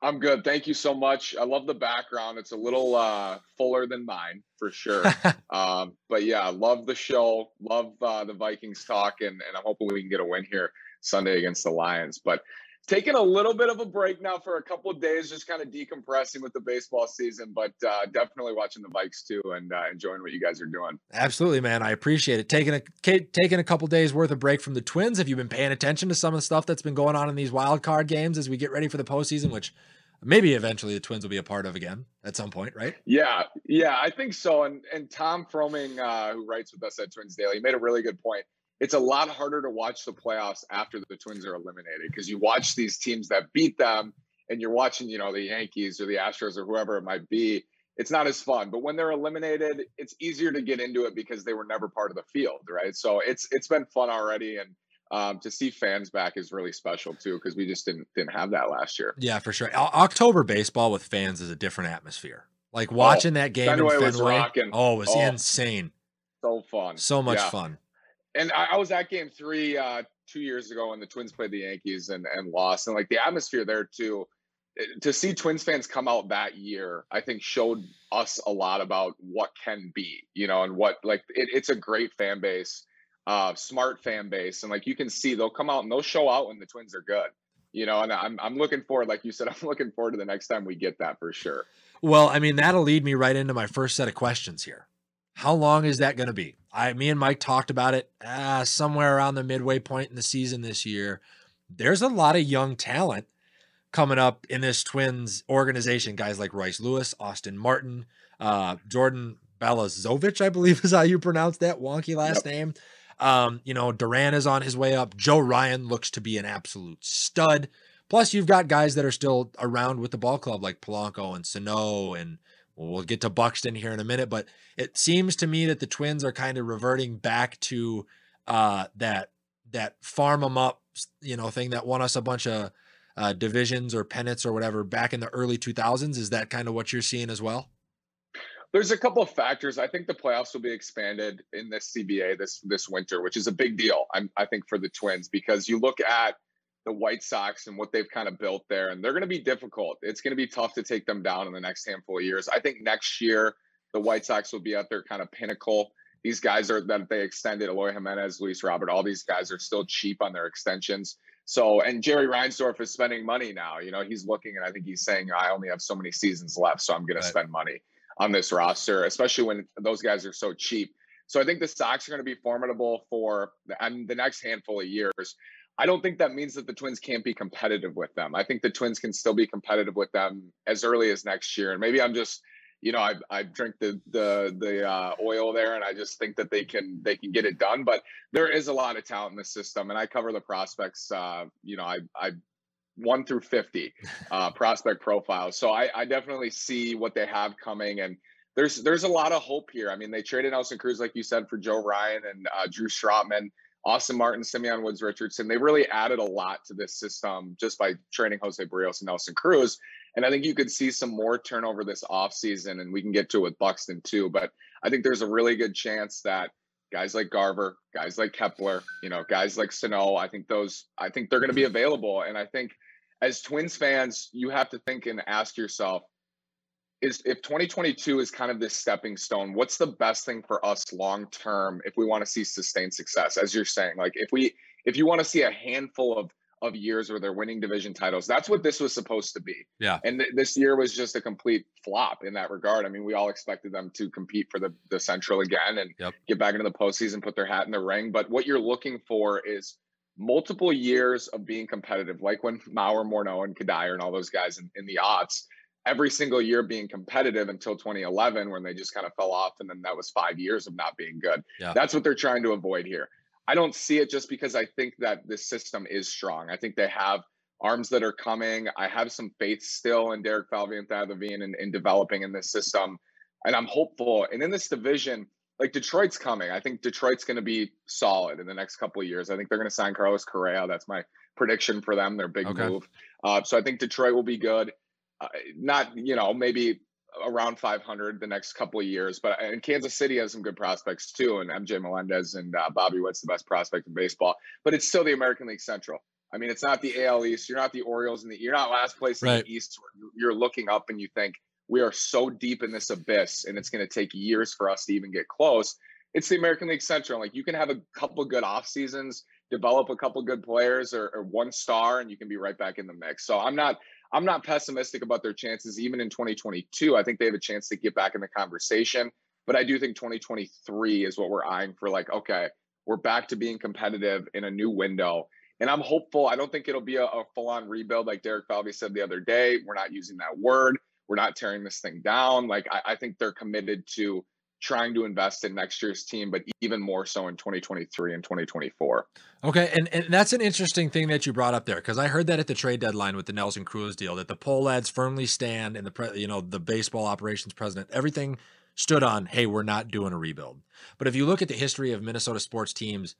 I'm good. Thank you so much. I love the background. It's a little uh, fuller than mine for sure. um, but yeah, love the show. Love uh, the Vikings talk, and, and I'm hoping we can get a win here Sunday against the Lions. But taking a little bit of a break now for a couple of days, just kind of decompressing with the baseball season, but uh, definitely watching the Vikes too and uh, enjoying what you guys are doing. Absolutely, man. I appreciate it. Taking a taking a couple days worth of break from the Twins. Have you been paying attention to some of the stuff that's been going on in these wild card games as we get ready for the postseason, which maybe eventually the Twins will be a part of again at some point, right? Yeah, yeah, I think so. And and Tom Froemming, uh, who writes with us at Twins Daily, made a really good point it's a lot harder to watch the playoffs after the Twins are eliminated because you watch these teams that beat them and you're watching, you know, the Yankees or the Astros or whoever it might be. It's not as fun, but when they're eliminated, it's easier to get into it because they were never part of the field, right? So it's it's been fun already, and um, to see fans back is really special too because we just didn't didn't have that last year. Yeah, for sure. O- October baseball with fans is a different atmosphere. Like watching oh, that game Fenway in Fenway. oh, it was oh, insane. So fun. So much yeah. fun and I, I, was at game three uh, two years ago when the Twins played the Yankees and, and lost. And like the atmosphere there too, eh, to see Twins fans come out that year, I think showed us a lot about what can be, you know, and what like it, it's a great fan base, uh, smart fan base. And like you can see they'll come out and they'll show out when the Twins are good, you know, and I'm, I'm looking forward, like you said, I'm looking forward to the next time we get that for sure. Well, I mean, that'll lead me right into my first set of questions here. How long is that going to be? I, me and Mike talked about it uh, somewhere around the midway point in the season this year. There's a lot of young talent coming up in this Twins organization. Guys like Royce Lewis, Austin Martin, uh, Jordan Balazovic, I believe is how you pronounce that wonky last yep. name. Um, you know, Duran is on his way up. Joe Ryan looks to be an absolute stud. Plus, you've got guys that are still around with the ball club like Polanco and Sano and We'll get to Buxton here in a minute, but it seems to me that the Twins are kind of reverting back to uh, that that farm them up, you know, thing that won us a bunch of uh, divisions or pennants or whatever back in the early 2000s. Is that kind of what you're seeing as well? There's a couple of factors. I think the playoffs will be expanded in this CBA this this winter, which is a big deal. I'm, I think for the Twins because you look at the White Sox and what they've kind of built there. And they're going to be difficult. It's going to be tough to take them down in the next handful of years. I think next year, the White Sox will be at their kind of pinnacle. These guys are that they extended Eloy Jimenez, Luis Robert, all these guys are still cheap on their extensions. So, and Jerry Reinsdorf is spending money now. You know, he's looking and I think he's saying, I only have so many seasons left, so I'm going right. to spend money on this roster, especially when those guys are so cheap. So I think the Sox are going to be formidable for the next handful of years. I don't think that means that the Twins can't be competitive with them. I think the Twins can still be competitive with them as early as next year. And maybe I'm just, you know, I I drink the the the uh, oil there, and I just think that they can they can get it done. But there is a lot of talent in the system, and I cover the prospects. Uh, you know, I I one through fifty uh, prospect profiles, so I I definitely see what they have coming and. There's, there's a lot of hope here. I mean, they traded Nelson Cruz, like you said, for Joe Ryan and uh, Drew Strotman. Austin Martin, Simeon Woods Richardson, they really added a lot to this system just by training Jose Berrios and Nelson Cruz. And I think you could see some more turnover this offseason, and we can get to it with Buxton too. But I think there's a really good chance that guys like Garver, guys like Kepler, you know, guys like Sano, I think those, I think they're going to be available. And I think as Twins fans, you have to think and ask yourself, is if 2022 is kind of this stepping stone, what's the best thing for us long term if we want to see sustained success? As you're saying, like if we if you want to see a handful of of years where they're winning division titles, that's what this was supposed to be. Yeah. And th- this year was just a complete flop in that regard. I mean, we all expected them to compete for the the Central again and yep. get back into the postseason, put their hat in the ring. But what you're looking for is multiple years of being competitive, like when Mauer, Morneau, and Cuddyer and all those guys in, in the odds every single year being competitive until 2011 when they just kind of fell off and then that was five years of not being good. Yeah. that's what they're trying to avoid here. I don't see it just because i think that this system is strong. I think they have arms that are coming. I have some faith still in derek falvey and thad levine in, in developing in this system and i'm hopeful. And in this division like detroit's coming. I think detroit's going to be solid in the next couple of years. I think they're going to sign carlos correa. That's my prediction for them their big okay. move. Uh, so i think detroit will be good uh, not you know maybe around 500 the next couple of years. But and Kansas City has some good prospects too, and MJ Melendez and uh, Bobby Witt's the best prospect in baseball. But it's still the American League Central. I mean, it's not the AL East. You're not the Orioles, and the you're not last place in right. the East. You're looking up and you think we are so deep in this abyss, and it's going to take years for us to even get close. It's the American League Central. Like you can have a couple good off seasons, develop a couple good players, or, or one star, and you can be right back in the mix. So I'm not I'm not pessimistic about their chances even in 2022. I think they have a chance to get back in the conversation, but I do think 2023 is what we're eyeing for like okay, we're back to being competitive in a new window. And I'm hopeful. I don't think it'll be a, a full-on rebuild like Derek Falvey said the other day. We're not using that word. We're not tearing this thing down. Like I, I think they're committed to trying to invest in next year's team, but even more so in 2023 and 2024. Okay, and, and that's an interesting thing that you brought up there because I heard that at the trade deadline with the Nelson Cruz deal that the Pohlads firmly stand and the pre, you know the baseball operations president everything stood on hey we're not doing a rebuild. But if you look at the history of Minnesota sports teams,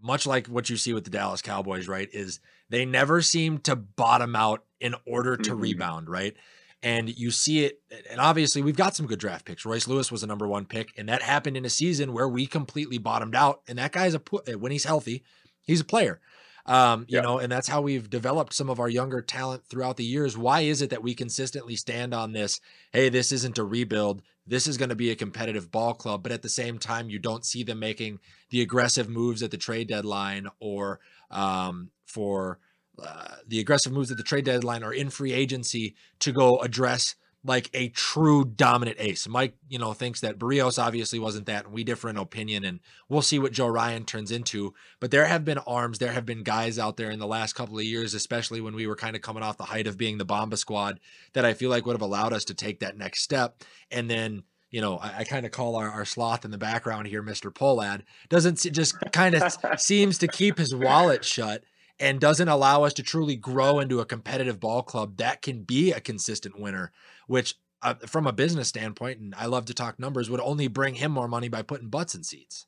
much like what you see with the Dallas Cowboys, right, is they never seem to bottom out in order to mm-hmm. rebound, right? And you see it, and obviously we've got some good draft picks. Royce Lewis was a number one pick, and that happened in a season where we completely bottomed out. And that guy's a when he's healthy, he's a player. Um, you yeah. know, and that's how we've developed some of our younger talent throughout the years. Why is it that we consistently stand on this? Hey, this isn't a rebuild. This is going to be a competitive ball club, but at the same time, you don't see them making the aggressive moves at the trade deadline or um, for uh, the aggressive moves at the trade deadline or in free agency to go address like a true dominant ace. Mike, you know, thinks that Berrios obviously wasn't that, and we differ in opinion, and we'll see what Joe Ryan turns into. But there have been arms, there have been guys out there in the last couple of years, especially when we were kind of coming off the height of being the Bomba squad, that I feel like would have allowed us to take that next step. And then you know, I, I kind of call our, our sloth in the background here, Mr. Pohlad, doesn't just kind of seems to keep his wallet shut and doesn't allow us to truly grow into a competitive ball club that can be a consistent winner, which uh, from a business standpoint, and I love to talk numbers, would only bring him more money by putting butts in seats.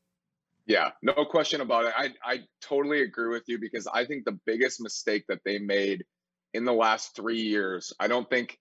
Yeah, no question about it. I I totally agree with you because I think the biggest mistake that they made in the last three years, I don't think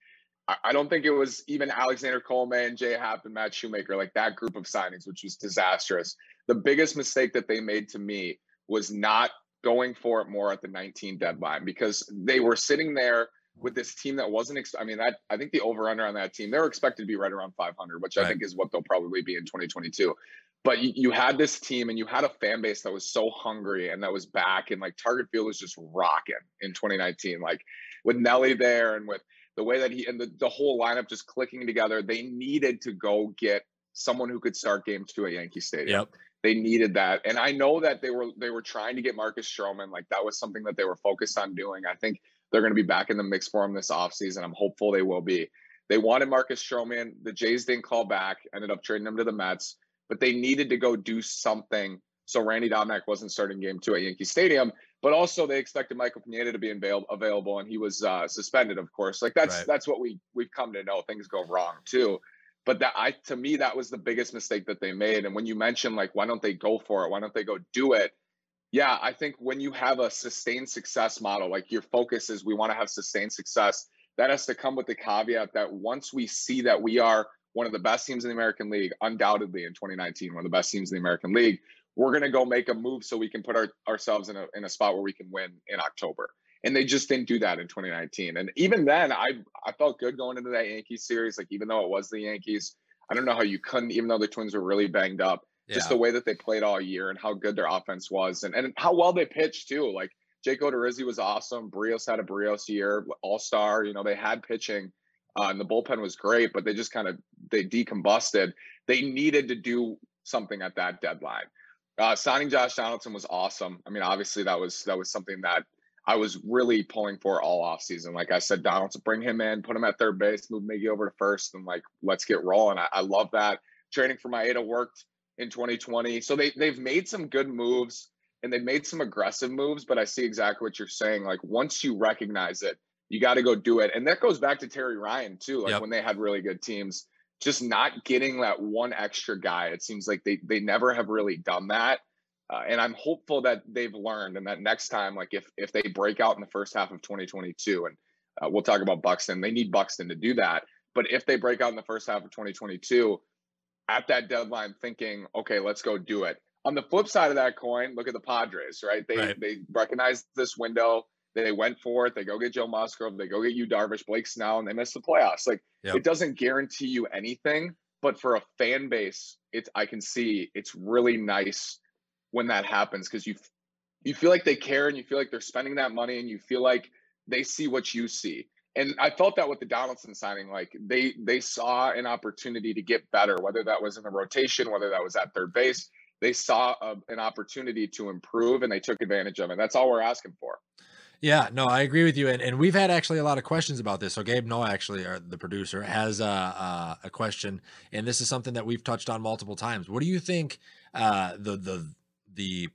I don't think it was even Alexander Colomé, Jay Happ, and Matt Shoemaker, like that group of signings, which was disastrous. The biggest mistake that they made to me was not going for it more at the 19 deadline because they were sitting there with this team that wasn't. Ex- I mean, that I think the over under on that team they were expected to be right around 500, which right. I think is what they'll probably be in 2022. But you, you had this team and you had a fan base that was so hungry and that was back and like Target Field was just rocking in 2019. Like with Nelly there and with the way that he and the, the whole lineup just clicking together, they needed to go get someone who could start game two at Yankee Stadium. Yep they needed that. And I know that they were they were trying to get Marcus Stroman. Like that was something that they were focused on doing. I think they're going to be back in the mix for him this offseason. I'm hopeful they will be. They wanted Marcus Stroman. The Jays didn't call back, ended up trading him to the Mets, but they needed to go do something so Randy Dobnak wasn't starting game two at Yankee Stadium. But also they expected Michael Pineda to be avail- available, and he was uh, suspended, of course. Like that's right. that's what we we've come to know. Things go wrong too. But that I to me that was the biggest mistake that they made. And when you mentioned like why don't they go for it? Why don't they go do it? Yeah, I think when you have a sustained success model, like your focus is we want to have sustained success, that has to come with the caveat that once we see that we are one of the best teams in the American League, undoubtedly in 2019, one of the best teams in the American League, we're going to go make a move so we can put our, ourselves in a, in a spot where we can win in October. And they just didn't do that in 2019. And even then, I I felt good going into that Yankees series. Like even though it was the Yankees, I don't know how you couldn't, even though the Twins were really banged up, yeah. just the way that they played all year and how good their offense was, and and how well they pitched too. Like Jake Odorizzi was awesome. Berrios had a Berrios year, All Star. You know they had pitching. Uh, and the bullpen was great, but they just kind of they decombusted. They needed to do something at that deadline. Uh, signing Josh Donaldson was awesome. I mean, obviously that was that was something that I was really pulling for all offseason. Like I said, Donaldson, bring him in, put him at third base, move Miggy over to first, and like let's get rolling. I, I love that. Training for Maeda worked in 2020, so they they've made some good moves and they've made some aggressive moves. But I see exactly what you're saying. Like once you recognize it, you got to go do it. And that goes back to Terry Ryan too. Like yep. when they had really good teams, just not getting that one extra guy. It seems like they they never have really done that. Uh, and I'm hopeful that they've learned, and that next time, like if if they break out in the first half of 2022, and uh, we'll talk about Buxton, they need Buxton to do that. But if they break out in the first half of 2022, at that deadline, thinking, okay, let's go do it. On the flip side of that coin, look at the Padres, right? They right. they recognize this window. They went for it. They go get Joe Musgrove. They go get Yu Darvish, Blake Snell, and they miss the playoffs. Like yep. it doesn't guarantee you anything, but for a fan base, it's I can see it's really nice when that happens because you you feel like they care and you feel like they're spending that money and you feel like they see what you see. And I felt that with the Donaldson signing, like they they saw an opportunity to get better, whether that was in the rotation, whether that was at third base. They saw a, an opportunity to improve and they took advantage of it. That's all we're asking for. Yeah, no, I agree with you, and, and we've had actually a lot of questions about this. So Gabe Noah, actually, our, the producer, has a, a question, and this is something that we've touched on multiple times. What do you think uh, the the the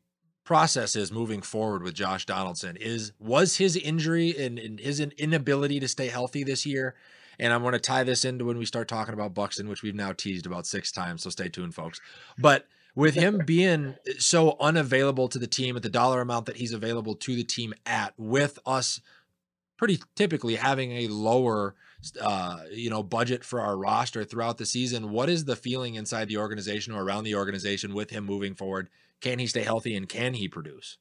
process is moving forward with Josh Donaldson? Is was his injury and, and his inability to stay healthy this year? And I'm going to tie this into when we start talking about Buxton, which we've now teased about six times. So stay tuned, folks. But with him being so unavailable to the team at the dollar amount that he's available to the team at, with us pretty typically having a lower uh, you know budget for our roster throughout the season what is the feeling inside the organization or around the organization with him moving forward can he stay healthy and can he produce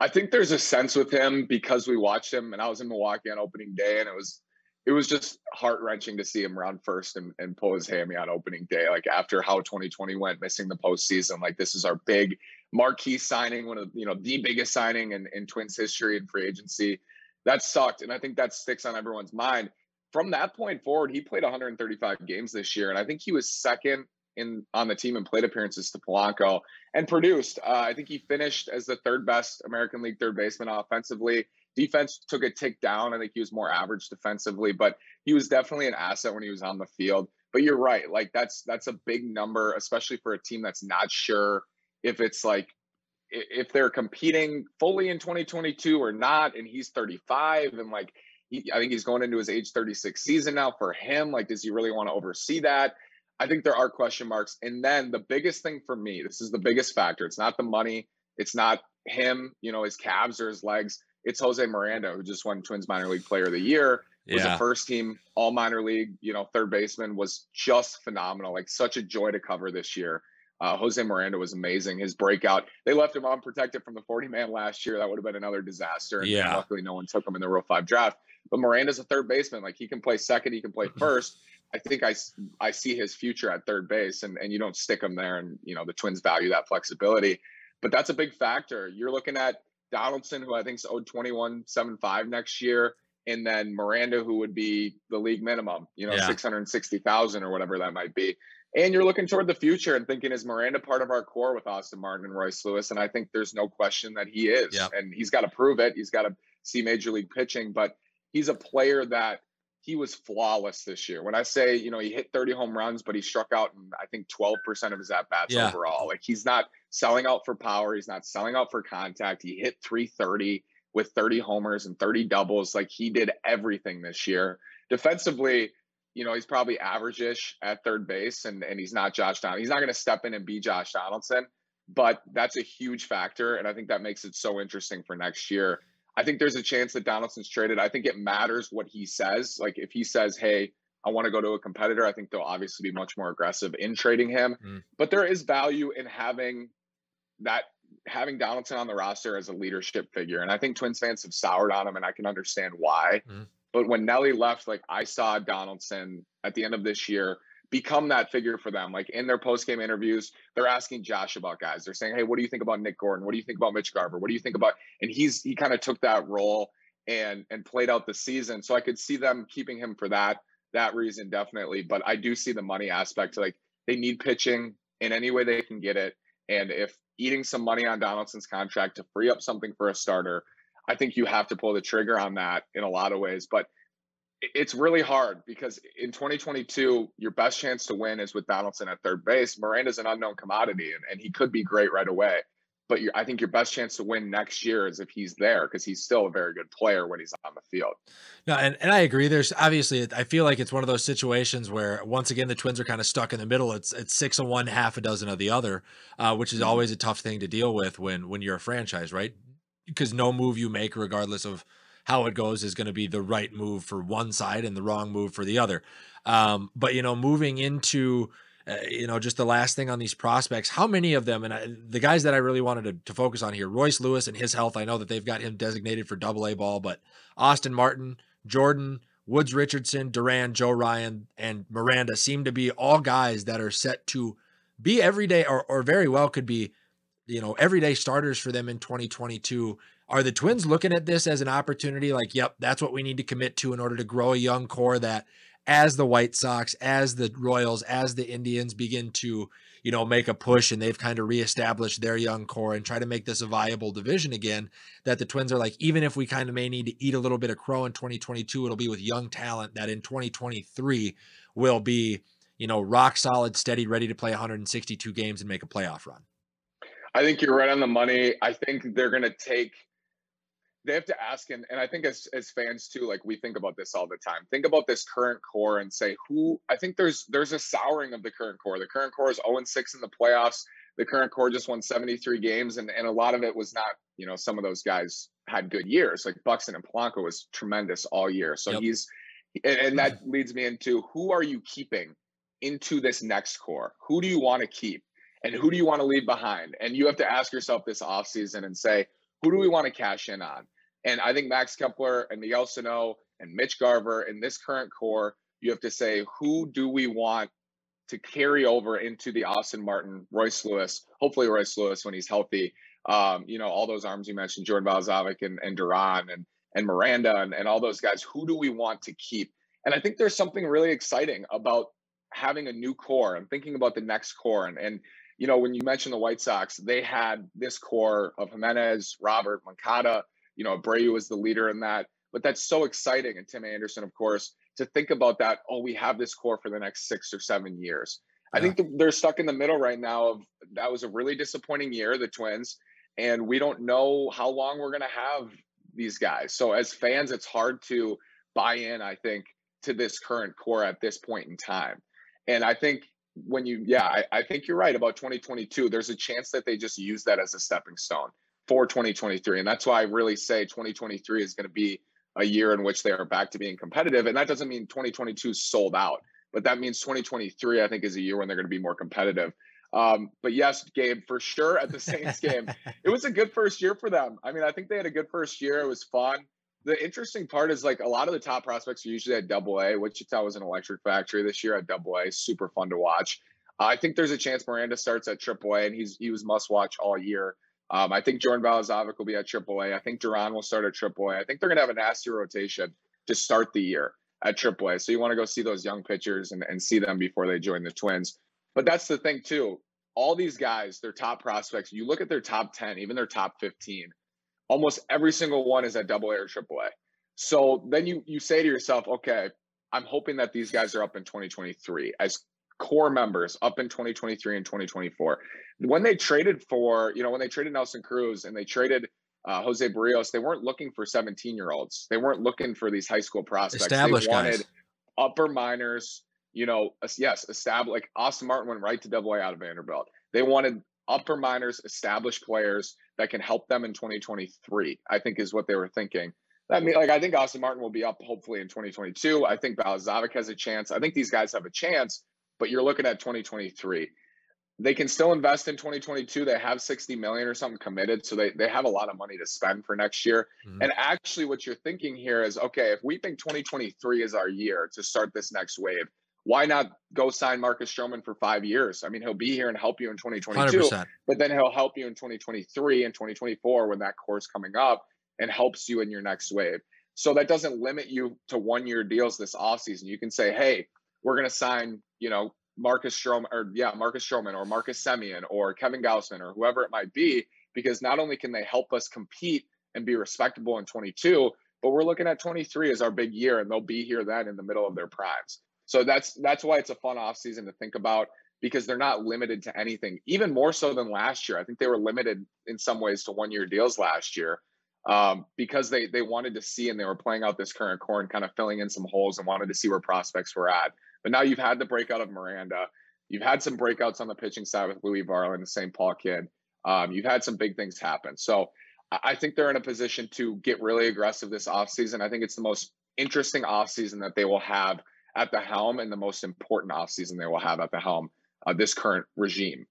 i think there's a sense with him because we watched him and i was in milwaukee on opening day and it was it was just heart wrenching to see him run first and, and pull his hammy on opening day. Like after how 2020 went, missing the postseason, like this is our big marquee signing, one of you know the biggest signing in, in Twins history and free agency. That sucked, and I think that sticks on everyone's mind. From that point forward, he played 135 games this year, and I think he was second in on the team in plate appearances to Polanco and produced. Uh, I think he finished as the third best American League third baseman offensively. Defense took a tick down. I think he was more average defensively, but he was definitely an asset when he was on the field. But you're right, like that's that's a big number, especially for a team that's not sure if it's like if they're competing fully in 2022 or not. And he's 35, and like he, I think he's going into his age 36 season now. For him, like, does he really want to oversee that? I think there are question marks. And then the biggest thing for me, this is the biggest factor. It's not the money. It's not him, you know, his calves or his legs it's Jose Miranda who just won Twins minor league player of the year. Was yeah. a first team all minor league, you know, third baseman was just phenomenal. Like such a joy to cover this year. Uh, Jose Miranda was amazing. His breakout, they left him unprotected from the 40 man last year. That would have been another disaster. And yeah. luckily, no one took him in the Rule 5 draft. But Miranda's a third baseman. Like he can play second, he can play first. I think I, I see his future at third base, and, and you don't stick him there. And, you know, the Twins value that flexibility. But that's a big factor. You're looking at Donaldson, who I think is owed twenty one seven five next year, and then Miranda, who would be the league minimum, you know, yeah. six hundred sixty thousand or whatever that might be. And you're looking toward the future and thinking, is Miranda part of our core with Austin Martin and Royce Lewis? And I think there's no question that he is. Yep. And he's got to prove it. He's got to see major league pitching, but he's a player that he was flawless this year. When I say, you know, he hit 30 home runs, but he struck out in I think 12% of his at bats yeah. overall. Like he's not selling out for power, he's not selling out for contact. He hit 330 with 30 homers and 30 doubles. Like he did everything this year. Defensively, you know, he's probably average-ish at third base and and he's not Josh Donaldson. He's not going to step in and be Josh Donaldson, but that's a huge factor and I think that makes it so interesting for next year. I think there's a chance that Donaldson's traded. I think it matters what he says. Like if he says, "Hey, I want to go to a competitor," I think they'll obviously be much more aggressive in trading him. Mm. But there is value in having that having Donaldson on the roster as a leadership figure. And I think Twins fans have soured on him, and I can understand why. Mm. But when Nelly left, like I saw Donaldson at the end of this year become that figure for them. Like in their post game interviews, they're asking Josh about guys. They're saying, "Hey, what do you think about Nick Gordon? What do you think about Mitch Garver? What do you think about?" And he's he kind of took that role and and played out the season. So I could see them keeping him for that that reason definitely. But I do see the money aspect. Like they need pitching in any way they can get it. And if eating some money on Donaldson's contract to free up something for a starter, I think you have to pull the trigger on that in a lot of ways. But it's really hard because in 2022, your best chance to win is with Donaldson at third base. Miranda's an unknown commodity, and, and he could be great right away. But I think your best chance to win next year is if he's there because he's still a very good player when he's on the field. No, and, and I agree. There's obviously, I feel like it's one of those situations where once again the Twins are kind of stuck in the middle. It's it's six of one, half a dozen of the other, uh, which is mm-hmm. always a tough thing to deal with when when you're a franchise, right? Because no move you make, regardless of how it goes is going to be the right move for one side and the wrong move for the other. Um, but you know, moving into uh, you know, just the last thing on these prospects, how many of them, and I, the guys that I really wanted to, to, focus on here, Royce Lewis and his health, I know that they've got him designated for double A ball, but Austin Martin, Jordan, Woods Richardson, Duran, Joe Ryan, and Miranda seem to be all guys that are set to be everyday or, or very well could be, you know, everyday starters for them in 2022 are the Twins looking at this as an opportunity? Like, yep, that's what we need to commit to in order to grow a young core that as the White Sox, as the Royals, as the Indians begin to, you know, make a push and they've kind of reestablished their young core and try to make this a viable division again, that the Twins are like, even if we kind of may need to eat a little bit of crow in 2022, it'll be with young talent that in 2023 will be, you know, rock solid, steady, ready to play 162 games and make a playoff run. I think you're right on the money. I think they're going to take – they have to ask and, and i think as as fans too like we think about this all the time. Think about this current core and say who i think there's there's a souring of the current core. The current core is 0 and 6 in the playoffs. The current core just won 73 games and, and a lot of it was not you know some of those guys had good years. Like buxton and Polanco was tremendous all year. So yep. he's and, and that leads me into who are you keeping into this next core? Who do you want to keep and who do you want to leave behind? And you have to ask yourself this offseason and say who do we want to cash in on and I think Max Kepler and Miguel Sano and Mitch Garver in this current core, you have to say, who do we want to carry over into the Austin Martin, Royce Lewis, hopefully Royce Lewis when he's healthy. Um, you know, all those arms you mentioned, Jordan Balazovic and, and Duran and, and Miranda and, and all those guys, who do we want to keep? And I think there's something really exciting about having a new core and thinking about the next core. And, and you know, when you mentioned the White Sox, they had this core of Jimenez, Robert, Moncada, you know, Abreu was the leader in that. But that's so exciting. And Tim Anderson, of course, to think about that, oh, we have this core for the next six or seven years. Yeah. I think the, they're stuck in the middle right now of that was a really disappointing year, the Twins, and we don't know how long we're going to have these guys. So as fans, it's hard to buy in, I think, to this current core at this point in time. And I think when you, yeah, I, I think you're right about 2022. There's a chance that they just use that as a stepping stone for 2023. And that's why I really say 2023 is going to be a year in which they are back to being competitive. And that doesn't mean 2022 sold out, but that means 2023, I think, is a year when they're going to be more competitive. Um, but yes, Gabe, for sure at the Saints game, it was a good first year for them. I mean, I think they had a good first year. It was fun. The interesting part is like a lot of the top prospects are usually at double A. Wichita was an electric factory this year at double A. Super fun to watch. Uh, I think there's a chance Miranda starts at triple A and he's he was must watch all year. Um, I think Jordan Balazovic will be at AAA. I think Duran will start at AAA. I think they're going to have a nasty rotation to start the year at AAA. So you want to go see those young pitchers and, and see them before they join the Twins. But that's the thing, too. All these guys, their top prospects, you look at their top 10, even their top 15, almost every single one is at AA or AAA. So then you you say to yourself, okay, I'm hoping that these guys are up in 2023 as core members up in 2023 and 2024 when they traded for, you know, when they traded Nelson Cruz and they traded uh, Jose Berrios, they weren't looking for 17 year olds. They weren't looking for these high school prospects. They wanted guys. upper minors, you know, yes, established. Like Austin Martin went right to double A out of Vanderbilt. They wanted upper minors, established players that can help them in 2023. I think is what they were thinking. I mean, like I think Austin Martin will be up hopefully in 2022. I think Balazovic has a chance. I think these guys have a chance, but you're looking at 2023. They can still invest in 2022. They have 60 million or something committed, so they, they have a lot of money to spend for next year. Mm-hmm. And actually, what you're thinking here is okay, if we think 2023 is our year to start this next wave, why not go sign Marcus Stroman for five years? I mean, he'll be here and help you in 2022, 100%. but then he'll help you in 2023 and 2024 when that core's coming up and helps you in your next wave. So that doesn't limit you to one year deals this offseason. You can say, hey, we're going to sign, you know, Marcus Stroman or yeah, Marcus Stroman or Marcus Semien or Kevin Gausman or whoever it might be, because not only can they help us compete and be respectable in 22, but we're looking at 23 as our big year and they'll be here then in the middle of their primes. So that's that's why it's a fun offseason to think about because they're not limited to anything, even more so than last year. I think they were limited in some ways to one year deals last year um, because they they wanted to see and they were playing out this current core and kind of filling in some holes and wanted to see where prospects were at. But now you've had the breakout of Miranda. You've had some breakouts on the pitching side with Louie Varland, the St. Paul kid. Um, you've had some big things happen. So I think they're in a position to get really aggressive this offseason. I think it's the most interesting offseason that they will have at the helm and the most important offseason they will have at the helm uh, this current regime.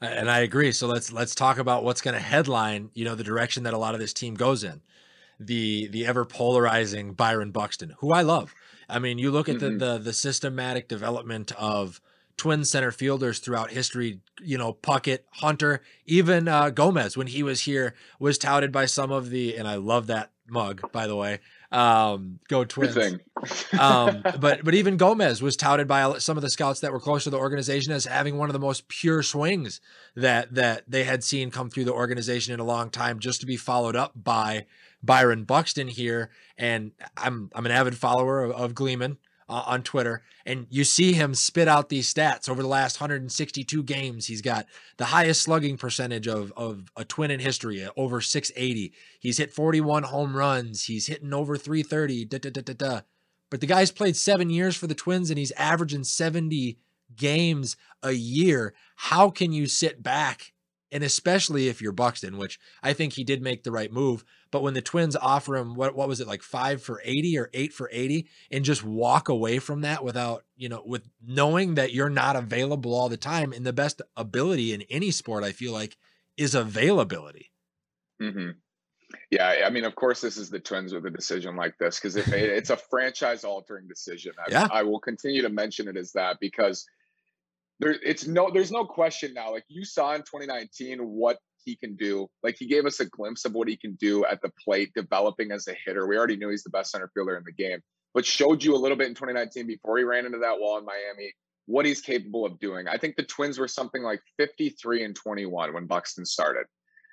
And I agree. So let's let's talk about what's going to headline, you know, the direction that a lot of this team goes in. The the ever polarizing Byron Buxton, who I love. I mean, you look at mm-hmm. the, the the systematic development of twin center fielders throughout history. You know, Puckett, Hunter, even uh, Gomez when he was here was touted by some of the, and I love that mug by the way. Um, go Twins. um, but but even Gomez was touted by some of the scouts that were close to the organization as having one of the most pure swings that that they had seen come through the organization in a long time, just to be followed up by Byron Buxton here. And I'm I'm an avid follower of, of Gleeman uh, on Twitter, and you see him spit out these stats over the last 162 games. He's got the highest slugging percentage of, of a twin in history, uh, over 680. He's hit 41 home runs. He's hitting over 330. Da, da, da, da, da. But the guy's played seven years for the Twins, and he's averaging 70 games a year. How can you sit back and especially if you're Buxton, which I think he did make the right move. But when the Twins offer him what what was it like five for eighty or eight for eighty, and just walk away from that without you know with knowing that you're not available all the time, and the best ability in any sport, I feel like, is availability. Mm-hmm. Yeah, I mean, of course, this is the Twins with a decision like this because it, it's a franchise-altering decision. I, yeah. I will continue to mention it as that because there it's no there's no question now. Like you saw in 2019 what he can do. Like he gave us a glimpse of what he can do at the plate, developing as a hitter. We already knew he's the best center fielder in the game, but showed you a little bit in 2019 before he ran into that wall in Miami what he's capable of doing. I think the Twins were something like 53 and 21 when Buxton started.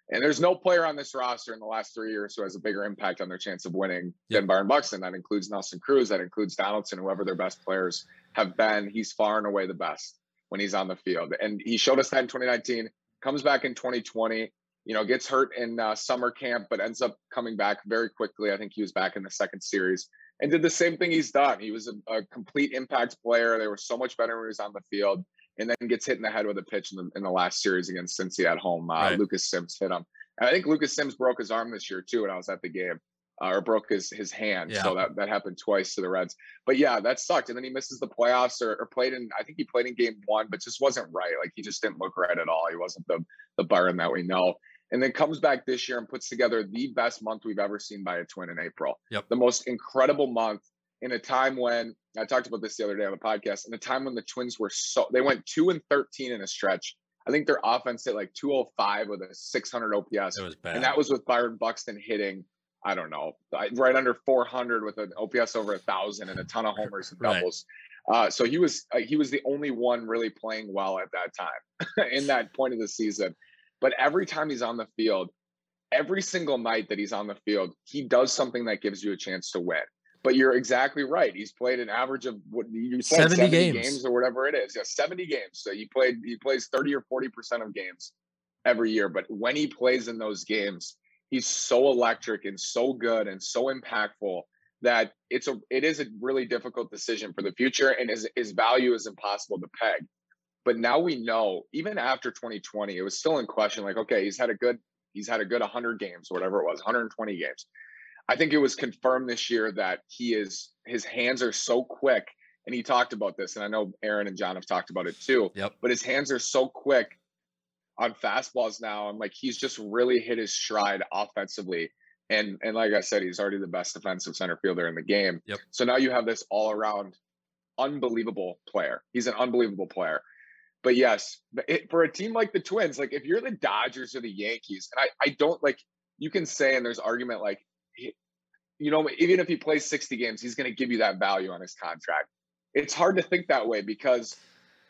And there's no player on this roster in the last three years who has a bigger impact on their chance of winning yep. than Byron Buxton. That includes Nelson Cruz, that includes Donaldson, whoever their best players have been. He's far and away the best when he's on the field. And he showed us that in 2019, comes back in 2020, you know, gets hurt in uh, summer camp, but ends up coming back very quickly. I think he was back in the second series and did the same thing he's done. He was a, a complete impact player. They were so much better when he was on the field and then gets hit in the head with a pitch in the, in the last series against Cincy at home. Uh, right. Lucas Sims hit him. And I think Lucas Sims broke his arm this year too when I was at the game uh, or broke his his hand. Yeah. So that, that happened twice to the Reds. But yeah, that sucked. And then he misses the playoffs or, or, played in I think he played in game one, but just wasn't right. Like he just didn't look right at all. He wasn't the the Byron that we know. And then comes back this year and puts together the best month we've ever seen by a twin in April. Yep. The most incredible month in a time when I talked about this the other day on the podcast, in a time when the twins were so they went two and thirteen in a stretch. I think their offense hit like 205 with a 600 OPS. It was bad. And that was with Byron Buxton hitting I don't know, right under 400 with an OPS over a thousand and a ton of homers and doubles. Right. Uh, so he was uh, he was the only one really playing well at that time in that point of the season. But every time he's on the field, every single night that he's on the field, he does something that gives you a chance to win. But you're exactly right. He's played an average of what you said 70, 70 games. games. or whatever it is. Yeah, 70 games. So he played he plays 30 or 40 percent of games every year. But when he plays in those games, he's so electric and so good and so impactful that it's a it is a really difficult decision for the future and his his value is impossible to peg. But now we know, even after 2020, it was still in question. Like, okay, he's had a good, he's had a good 100 games, whatever it was, 120 games. I think it was confirmed this year that he is his hands are so quick, and he talked about this, and I know Aaron and John have talked about it too. Yep. But his hands are so quick on fastballs now, and like he's just really hit his stride offensively. And and like I said, he's already the best defensive center fielder in the game. Yep. So now you have this all around unbelievable player. He's an unbelievable player. But yes, it, for a team like the Twins, like if you're the Dodgers or the Yankees, and I, I don't like, you can say, and there's argument like, you know, even if he plays 60 games, he's going to give you that value on his contract. It's hard to think that way because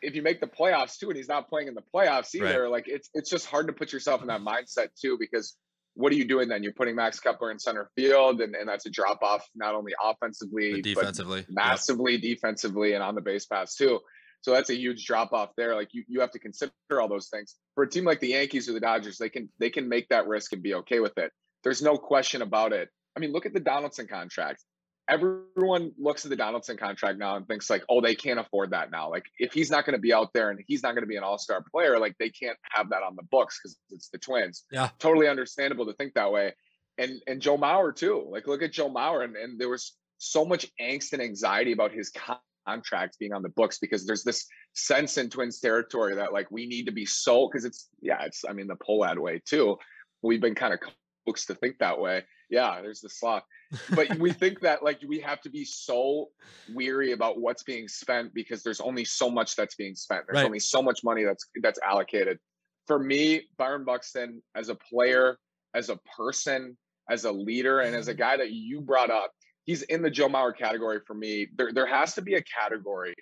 if you make the playoffs too, and he's not playing in the playoffs either, right. like it's it's just hard to put yourself in that mindset too because what are you doing then? You're putting Max Kepler in center field, and, and that's a drop off not only offensively, but defensively, but massively yep. defensively, and on the base pass too. So that's a huge drop off there. Like you, you have to consider all those things. For a team like the Yankees or the Dodgers, they can they can make that risk and be okay with it. There's no question about it. I mean, look at the Donaldson contract. Everyone looks at the Donaldson contract now and thinks like, oh, they can't afford that now. Like if he's not going to be out there and he's not going to be an all-star player, like they can't have that on the books because it's the twins. Yeah. Totally understandable to think that way. And and Joe Mauer too. Like look at Joe Mauer and, and there was so much angst and anxiety about his contract being on the books because there's this sense in twins territory that like we need to be so because it's yeah, it's I mean the Pohlad way too. We've been kind of coaxed to think that way yeah, there's the sloth. But we think that like we have to be so weary about what's being spent because there's only so much that's being spent. There's Right. only so much money that's that's allocated. For me, Byron Buxton as a player, as a person, as a leader, and as a mm-hmm. guy that you brought up, he's in the Joe Mauer category for me. There there has to be a category.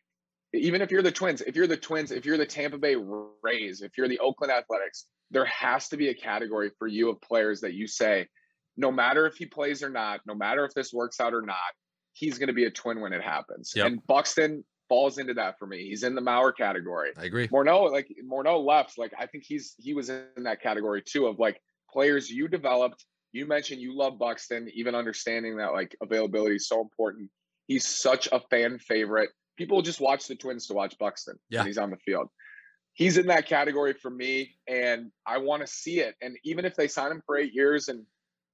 Even if you're the Twins, if you're the Twins, if you're the Tampa Bay Rays, if you're the Oakland Athletics, there has to be a category for you of players that you say, no matter if he plays or not, no matter if this works out or not, he's going to be a twin when it happens. Yep. And Buxton falls into that for me. He's in the Mauer category. I agree. Morneau, like Morneau left, like I think he's he was in that category too of like players you developed. You mentioned you love Buxton, even understanding that like availability is so important. He's such a fan favorite. People just watch the Twins to watch Buxton Yeah. when he's on the field. He's in that category for me, and I want to see it. And even if they sign him for eight years and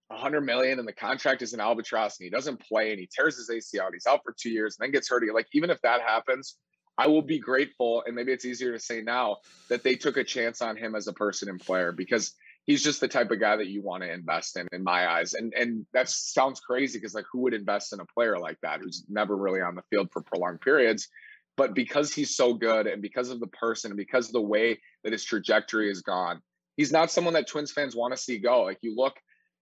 100 million and the contract is an albatross and he doesn't play and he tears his ACL he's out for two years and then gets hurt. Like, even if that happens, I will be grateful. And maybe it's easier to say now that they took a chance on him as a person and player because he's just the type of guy that you want to invest in, in my eyes. And and that sounds crazy because like who would invest in a player like that who's never really on the field for prolonged periods? But because he's so good and because of the person and because of the way that his trajectory has gone, he's not someone that Twins fans want to see go. Like you look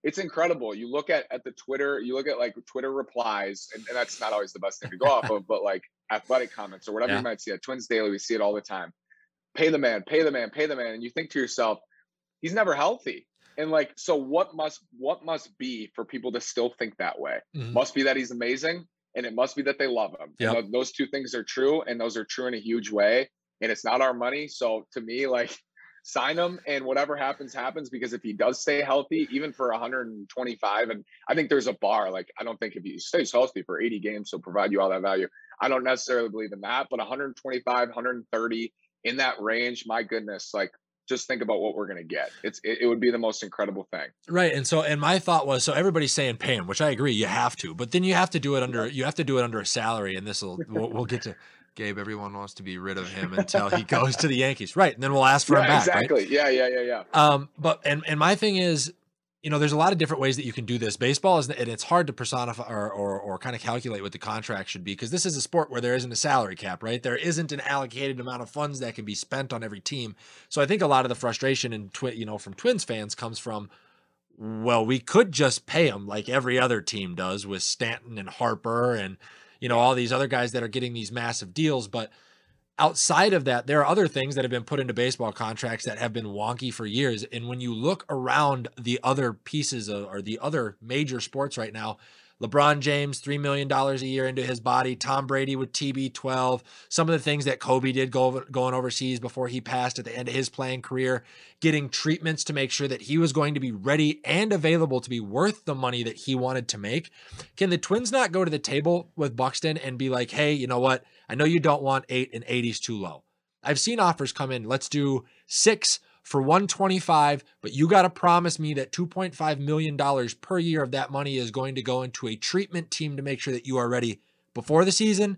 it's incredible. You look at at the Twitter, you look at like Twitter replies, and, and that's not always the best thing to go off of, but like athletic comments or whatever Yeah. you might see at Twins Daily, we see it all the time. Pay the man, pay the man, pay the man, and you think to yourself, he's never healthy. And like, so what must what must be for people to still think that way? Mhm. Must be that he's amazing, and it must be that they love him. Yep. those two things are true, and those are true in a huge way. And it's not our money, so to me, like sign him and whatever happens happens because if he does stay healthy even for 125 and i think there's a bar like i don't think if he stays healthy for 80 games he'll provide you all that value i don't necessarily believe in that but 125 130 in that range my goodness like just think about what we're going to get it's it, it would be the most incredible thing Right. And so, and my thought was, so everybody's saying pay him, which I agree, you have to, but then you have to do it under, you have to do it under a salary. And this will, we'll, we'll get to Gabe. Everyone wants to be rid of him until he goes to the Yankees. Right. And then we'll ask for him yeah back. Right? exactly yeah yeah yeah yeah Um, but and and my thing is, you know, there's a lot of different ways that you can do this. Baseball is, and it's hard to personify or or, or kind of calculate what the contract should be because this is a sport where there isn't a salary cap, right? There isn't an allocated amount of funds that can be spent on every team. So I think a lot of the frustration and twi- you know from Twins fans comes from. Well, we could just pay them like every other team does with Stanton and Harper and you know all these other guys that are getting these massive deals, but outside of that, there are other things that have been put into baseball contracts that have been wonky for years. And when you look around the other pieces of, or the other major sports right now, LeBron James, $3 million a year into his body, Tom Brady with TB12, some of the things that Kobe did go, going overseas before he passed at the end of his playing career, getting treatments to make sure that he was going to be ready and available to be worth the money that he wanted to make. Can the Twins not go to the table with Buxton and be like, hey, you know what? I know you don't want eight and 80's too low. I've seen offers come in. Let's do six for 125, but you got to promise me that 2.5 million dollars per year of that money is going to go into a treatment team to make sure that you are ready before the season,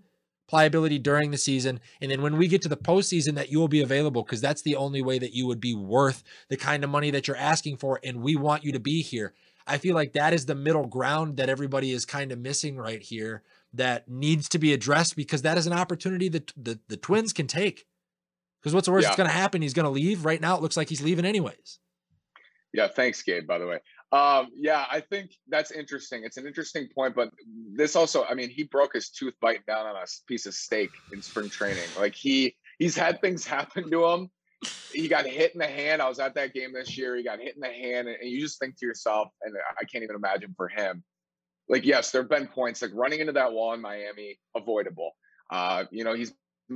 pliability during the season, and then when we get to the postseason, that you will be available because that's the only way that you would be worth the kind of money that you're asking for, and we want you to be here. I feel like that is the middle ground that everybody is kind of missing right here that needs to be addressed because that is an opportunity that the, the Twins can take. Because what's the worst Yeah. that's going to happen? He's going to leave. Right now, it looks like he's leaving anyways. Yeah, thanks, Gabe, by the way. Um, yeah, I think that's interesting. It's an interesting point, but this also, I mean, he broke his tooth biting down on a piece of steak in spring training. Like he he's had things happen to him. He got hit in the hand. I was at that game this year. He got hit in the hand, and and you just think to yourself, and I can't even imagine for him. Like, yes, there have been points like running into that wall in Miami, avoidable. Uh, you know, he's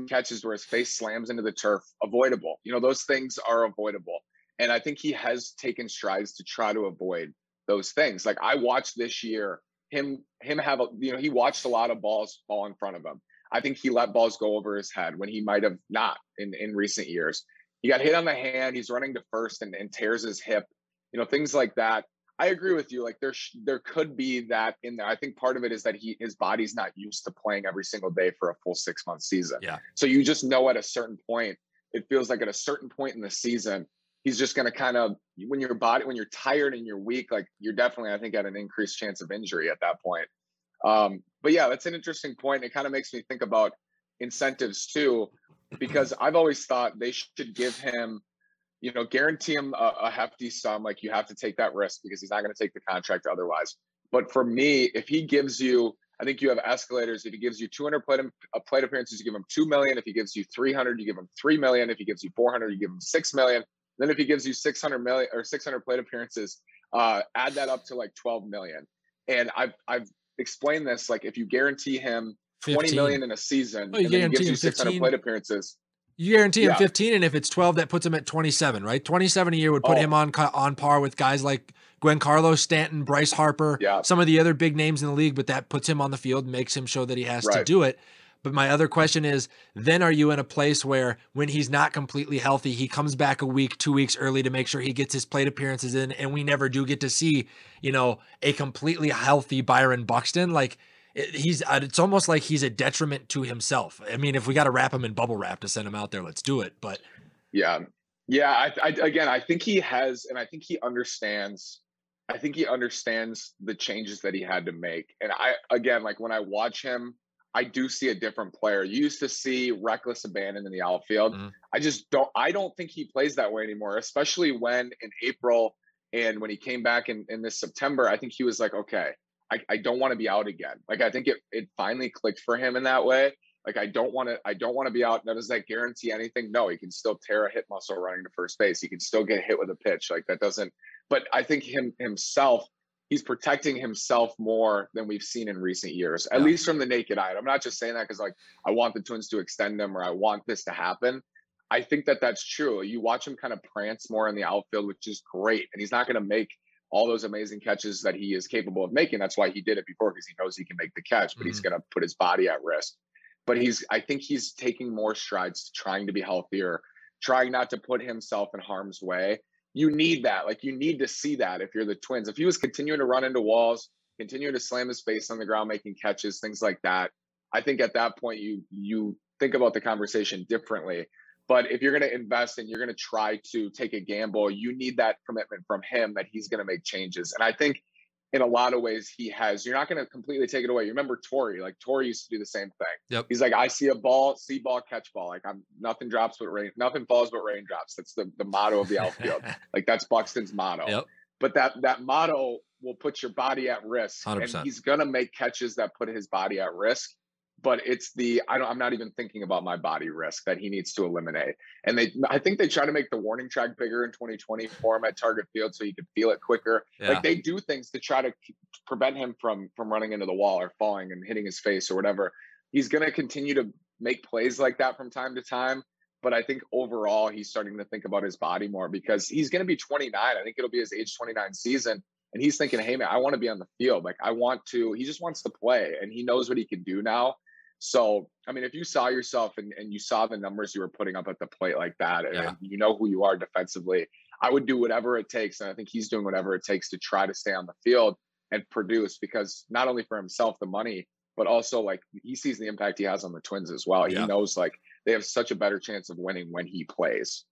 catches where his face slams into the turf, avoidable. You know, those things are avoidable. And I think he has taken strides to try to avoid those things. Like I watched this year him him have a you know he watched a lot of balls fall in front of him. I think he let balls go over his head when he might have not in in recent years. He got hit on the hand. He's running to first and, and tears his hip. You know things like that. I agree with you. Like there sh- there could be that in there. I think part of it is that he his body's not used to playing every single day for a full six month season. Yeah. So you just know at a certain point, it feels like at a certain point in the season, he's just going to kind of when your body when you're tired and you're weak, like you're definitely I think at an increased chance of injury at that point. Um, but yeah, that's an interesting point. It kind of makes me think about incentives too, because I've always thought they should give him you know, guarantee him a, a hefty sum. Like you have to take that risk because he's not going to take the contract otherwise. But for me, if he gives you, I think you have escalators. If he gives you 200 plate, uh, plate appearances, you give him 2 million. If he gives you 300, you give him 3 million. If he gives you 400, you give him 6 million. Then if he gives you 600 million or 600 plate appearances, uh, add that up to like 12 million. And I've, I've explained this, like if you guarantee him 20 15. million in a season Oh, and then he gives you 600 15? plate appearances, You guarantee him Yeah. 15, and if it's 12, that puts him at 27, right? 27 a year would put Oh. him on on par with guys like Giancarlo, Stanton, Bryce Harper, Yeah. some of the other big names in the league. But that puts him on the field, makes him show that he has to do it. But my other question is, then are you in a place where when he's not completely healthy, he comes back a week, two weeks early to make sure he gets his plate appearances in, and we never do get to see, you know, a completely healthy Byron Buxton? Like it- he's, uh, it's almost like he's a detriment to himself. I mean, if we got to wrap him in bubble wrap to send him out there, let's do it. But Yeah, yeah. I, I again, I think he has, and I think he understands. I think he understands the changes that he had to make. And I, again, like when I watch him, I do see a different player. You used to see reckless abandon in the outfield. Mhm. I just don't. I don't think he plays that way anymore. Especially when in April and when he came back in in this September, I think he was like, okay, I, I don't want to be out again. Like I think it it finally clicked for him in that way. Like I don't want to I don't want to be out. Now does that guarantee anything? No, he can still tear a hit muscle running to first base. He can still get hit with a pitch. Like that doesn't but I think him himself, he's protecting himself more than we've seen in recent years, at Yeah. least from the naked eye. And I'm not just saying that because like I want the Twins to extend him or I want this to happen. I think that that's true. You watch him kind of prance more in the outfield, which is great, and he's not going to make all those amazing catches that he is capable of making. That's why he did it before because he knows he can make the catch, but he's mm-hmm. going to put his body at risk. But he's, I think he's taking more strides to trying to be healthier, trying not to put himself in harm's way. You need that. Like you need to see that if you're the Twins. If he was continuing to run into walls, continuing to slam his face on the ground, making catches, things like that, I think at that point you you think about the conversation differently. But if you're going to invest and you're going to try to take a gamble, you need that commitment from him that he's going to make changes. And I think in a lot of ways he has. You're not going to completely take it away. You remember Torii? Like Torii used to do the same thing. Yep. He's like, I see a ball, see ball, catch ball. Like I'm nothing drops but rain, nothing falls but raindrops. That's the the motto of the outfield. like that's Buxton's motto. Yep. But that that motto will put your body at risk, 100%. and he's gonna make catches that put his body at risk. But it's the I don't I'm not even thinking about my body risk that he needs to eliminate. And they I think they try to make the warning track bigger in 2020 for him at Target Field so he could feel it quicker. Yeah. Like they do things to try to prevent him from from running into the wall or falling and hitting his face or whatever. He's gonna continue to make plays like that from time to time. But I think overall he's starting to think about his body more because he's gonna be 29. I think it'll be his age 29 season. And he's thinking, hey man, I want to be on the field. Like I want to, he just wants to play and he knows what he can do now. So, I mean, if you saw yourself and, and you saw the numbers you were putting up at the plate like that, Yeah. and you know who you are defensively, I would do whatever it takes. And I think he's doing whatever it takes to try to stay on the field and produce because not only for himself, the money, but also like he sees the impact he has on the Twins as well. Yeah. He knows like they have such a better chance of winning when he plays.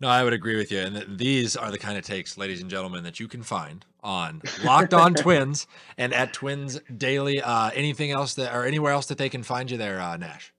No, I would agree with you. And these are the kind of takes, ladies and gentlemen, that you can find on Locked On Twins and at Twins Daily. Uh, anything else that, or anywhere else that they can find you there, uh, Nash?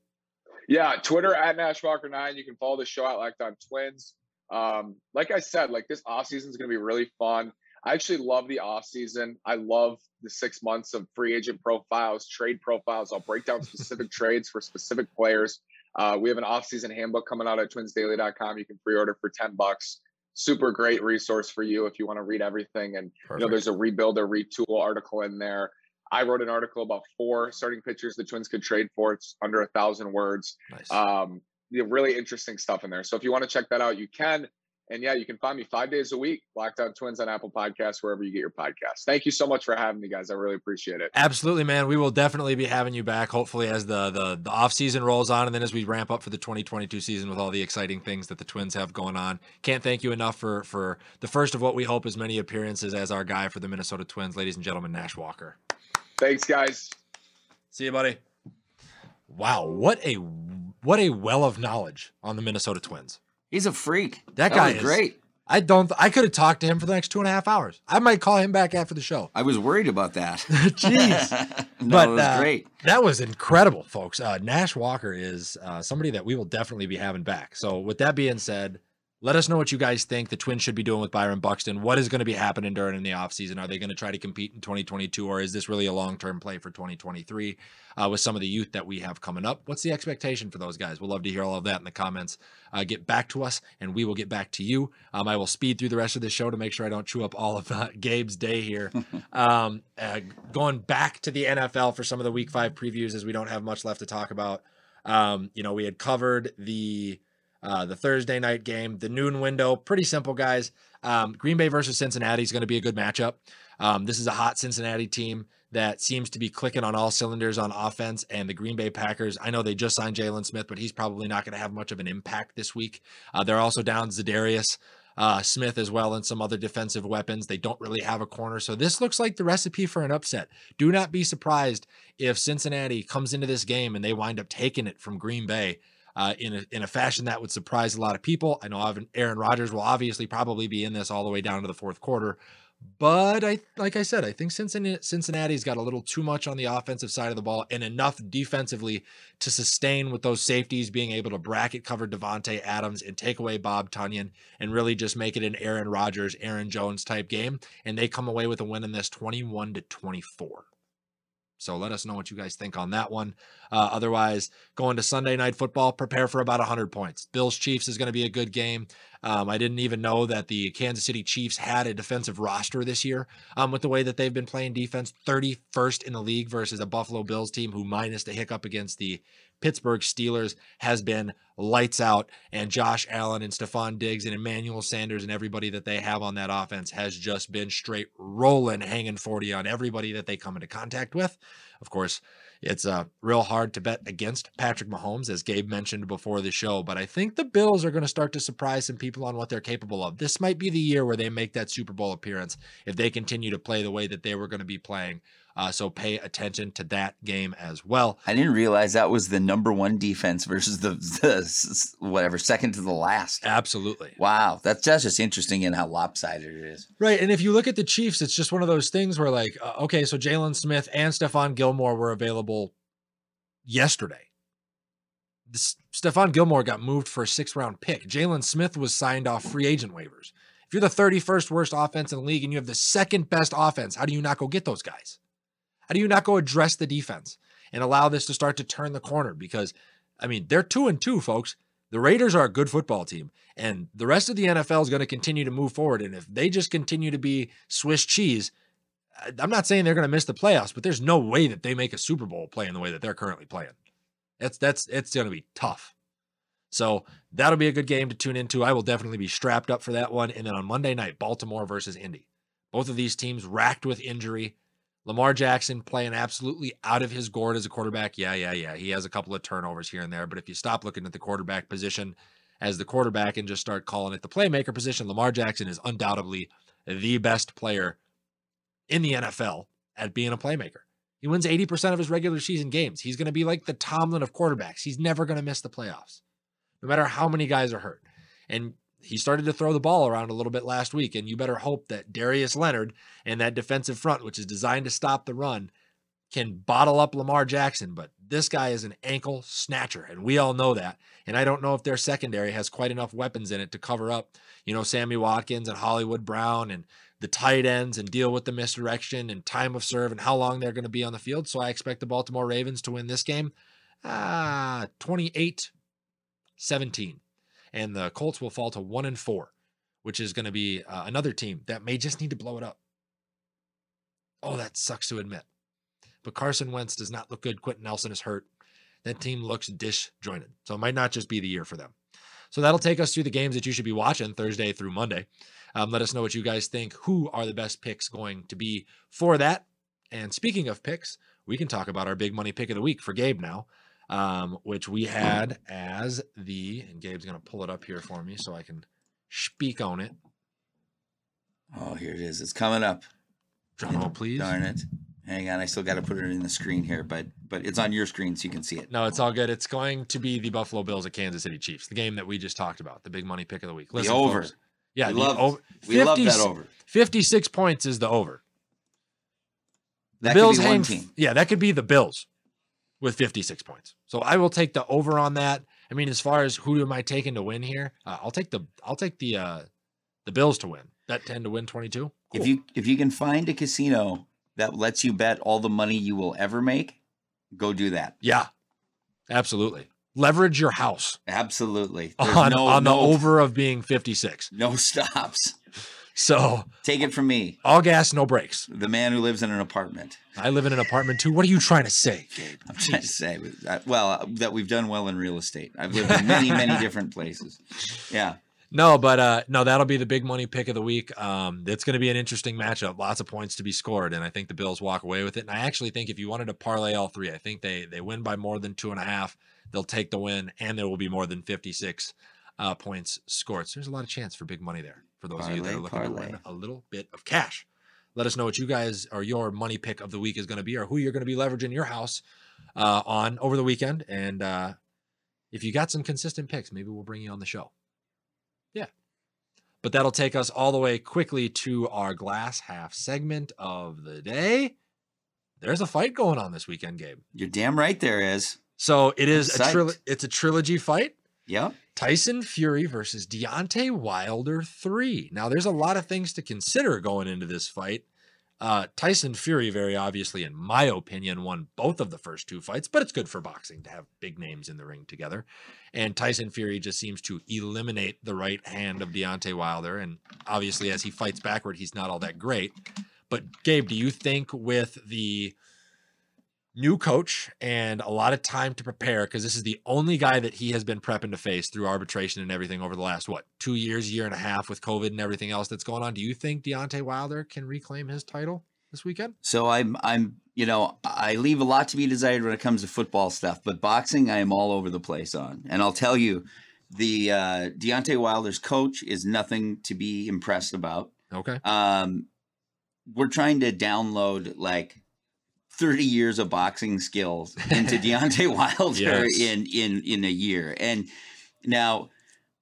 Yeah, Twitter at Nashwalker9. You can follow the show at Locked On Twins. Um, like I said, like this off season is going to be really fun. I actually love the off season. I love the six months of free agent profiles, trade profiles. I'll break down specific trades for specific players. Uh, we have an off season handbook coming out at twinsdaily.com. You can pre order for 10 bucks. Super great resource for you if you want to read everything. And you know, there's a rebuild or retool article in there. I wrote an article about four starting pitchers the Twins could trade for. It's under a thousand words. Nice. Um, you know, really interesting stuff in there. So if you want to check that out, you can. And yeah, you can find me five days a week, Locked On Twins on Apple Podcasts, wherever you get your podcasts. Thank you so much for having me, guys. I really appreciate it. Absolutely, man. We will definitely be having you back. Hopefully, as the the the off season rolls on, and then as we ramp up for the 2022 season with all the exciting things that the Twins have going on. Can't thank you enough for for the first of what we hope is many appearances as our guy for the Minnesota Twins, ladies and gentlemen, Nash Walker. Thanks, guys. See you, buddy. Wow, what a what a well of knowledge on the Minnesota Twins. He's a freak. That guy was is- great. I don't. I could have talked to him for the next two and a half hours. I might call him back after the show. I was worried about that. Jeez. no, But, was uh, great. That was incredible, folks. Uh, Nash Walker is uh, somebody that we will definitely be having back. So, with that being said, let us know what you guys think the Twins should be doing with Byron Buxton. What is going to be happening during the offseason? Are they going to try to compete in 2022, or is this really a long term play for 2023 uh, with some of the youth that we have coming up? What's the expectation for those guys? We'll love to hear all of that in the comments. Uh, get back to us, and we will get back to you. Um, I will speed through the rest of the show to make sure I don't chew up all of uh, Gabe's day here. um, uh, going back to the NFL for some of the Week Five previews, as we don't have much left to talk about. Um, you know, we had covered the uh, the Thursday night game, the noon window. Pretty simple, guys. Um, Green Bay versus Cincinnati is going to be a good matchup. Um, this is a hot Cincinnati team that seems to be clicking on all cylinders on offense. And the Green Bay Packers, I know they just signed Jaylon Smith, but he's probably not going to have much of an impact this week. Uh, they're also down Za'Darius uh, Smith as well and some other defensive weapons. They don't really have a corner. So this looks like the recipe for an upset. Do not be surprised if Cincinnati comes into this game and they wind up taking it from Green Bay. Uh, in a in a fashion that would surprise a lot of people. I know Aaron Rodgers will obviously probably be in this all the way down to the fourth quarter, but I like I said, I think Cincinnati Cincinnati's got a little too much on the offensive side of the ball and enough defensively to sustain with those safeties being able to bracket cover Davante Adams and take away Bob Tonyan and really just make it an Aaron Rodgers, Aaron Jones type game, and they come away with a win in this twenty-one to twenty-four. So let us know what you guys think on that one. Uh, otherwise, going to Sunday night football, prepare for about 100 points. Bills Chiefs is going to be a good game. Um, I didn't even know that the Kansas City Chiefs had a defensive roster this year um, with the way that they've been playing defense. 31st in the league versus a Buffalo Bills team who, minus the hiccup against the Pittsburgh Steelers, has been lights out. And Josh Allen and Stefon Diggs and Emmanuel Sanders and everybody that they have on that offense has just been straight rolling, hanging 40 on everybody that they come into contact with. Of course, it's uh, real hard to bet against Patrick Mahomes, as Gabe mentioned before the show, but I think the Bills are going to start to surprise some people on what they're capable of. This might be the year where they make that Super Bowl appearance if they continue to play the way that they were going to be playing. Uh, so pay attention to that game as well. I didn't realize that was the number one defense versus the, the whatever second to the last. Absolutely. Wow, that's that's just interesting in how lopsided it is. Right. And if you look at the Chiefs, it's just one of those things where, like, uh, okay, so Jaylon Smith and Stephon Gilmore were available yesterday. This, Stephon Gilmore got moved for a six round pick. Jaylon Smith was signed off free agent waivers. If you're the 31st worst offense in the league and you have the second best offense, how do you not go get those guys? How do you not go address the defense and allow this to start to turn the corner? Because, I mean, they're two and two, folks. The Raiders are a good football team, and the rest of the NFL is going to continue to move forward. And if they just continue to be Swiss cheese, I'm not saying they're going to miss the playoffs, but there's no way that they make a Super Bowl playing the way that they're currently playing. That's that's it's going to be tough. So that'll be a good game to tune into. I will definitely be strapped up for that one. And then on Monday night, Baltimore versus Indy. Both of these teams racked with injury. Lamar Jackson playing absolutely out of his gourd as a quarterback. Yeah, yeah, yeah. He has a couple of turnovers here and there, but if you stop looking at the quarterback position as the quarterback and just start calling it the playmaker position, Lamar Jackson is undoubtedly the best player in the NFL at being a playmaker. He wins 80% of his regular season games. He's going to be like the Tomlin of quarterbacks. He's never going to miss the playoffs, no matter how many guys are hurt. And he started to throw the ball around a little bit last week. And you better hope that Darius Leonard and that defensive front, which is designed to stop the run, can bottle up Lamar Jackson. But this guy is an ankle snatcher, and we all know that. And I don't know if their secondary has quite enough weapons in it to cover up, you know, Sammy Watkins and Hollywood Brown and the tight ends and deal with the misdirection and time of serve and how long they're going to be on the field. So I expect the Baltimore Ravens to win this game uh, 28 17. And the Colts will fall to 1 and 4, which is going to be uh, another team that may just need to blow it up. Oh, that sucks to admit. But Carson Wentz does not look good. Quenton Nelson is hurt. That team looks disjointed. So it might not just be the year for them. So that'll take us through the games that you should be watching Thursday through Monday. Um, let us know what you guys think. Who are the best picks going to be for that? And speaking of picks, we can talk about our big money pick of the week for Gabe now, um, which we had as the, and Gabe's going to pull it up here for me so I can speak on it. Oh, here it is. It's coming up. Drum roll, please. Darn it. Hang on, I still got to put it in the screen here, but but it's on your screen so you can see it. No, it's all good. It's going to be the Buffalo Bills at Kansas City Chiefs, the game that we just talked about, the big money pick of the week. Listen, the over. Folks, yeah, we the love, over. We love that over. 56 points is the over. The that Bills could be one hang, team. Yeah, that could be the Bills with 56 points. So I will take the over on that. I mean, as far as who am I taking to win here? Uh, I'll take the I'll take the uh the Bills to win. That 10 to win 22. If you if you can find a casino that lets you bet all the money you will ever make, go do that. Yeah. Absolutely. Leverage your house Absolutely. There's on, no, on the no, over of being 56. no stops. So Take it from me, all gas, no brakes. the man who lives in an apartment. I live in an apartment too. What are you trying to say, Gabe? I'm trying to say, uh, well, uh, that we've done well in real estate. I've lived in many, many different places. Yeah. No, but uh no, that'll be the big money pick of the week. Um, it's going to be an interesting matchup. Lots of points to be scored, and I think the Bills walk away with it. And I actually think if you wanted to parlay all three, I think they they win by more than two and a half. They'll take the win, and there will be more than fifty six uh, points scored. So there's a lot of chance for big money there for those of you that are looking to win a little bit of cash. Let us know what you guys or your money pick of the week is going to be, or who you're going to be leveraging your house uh, on over the weekend. And uh, if you got some consistent picks, maybe we'll bring you on the show. Yeah. But that'll take us all the way quickly to our glass half segment of the day. There's a fight going on this weekend, Gabe. You're damn right there is. So it is a tril- it's a trilogy fight. Yep. Tyson Fury versus Deontay Wilder 3. Now, there's a lot of things to consider going into this fight. Uh, Tyson Fury, very obviously, in my opinion, won both of the first two fights, but it's good for boxing to have big names in the ring together. And Tyson Fury just seems to eliminate the right hand of Deontay Wilder. And obviously, as he fights backward, he's not all that great. But, Gabe, do you think with the new coach and a lot of time to prepare because this is the only guy that he has been prepping to face through arbitration and everything over the last what two years, year and a half with COVID and everything else that's going on. Do you think Deontay Wilder can reclaim his title this weekend? So I'm I'm you know I leave a lot to be desired when it comes to football stuff, but boxing I am all over the place on, and I'll tell you, the uh, Deontay Wilder's coach is nothing to be impressed about. Okay. Um, we're trying to download like 30 years of boxing skills into Deontay Wilder Yes. in in in a year, and now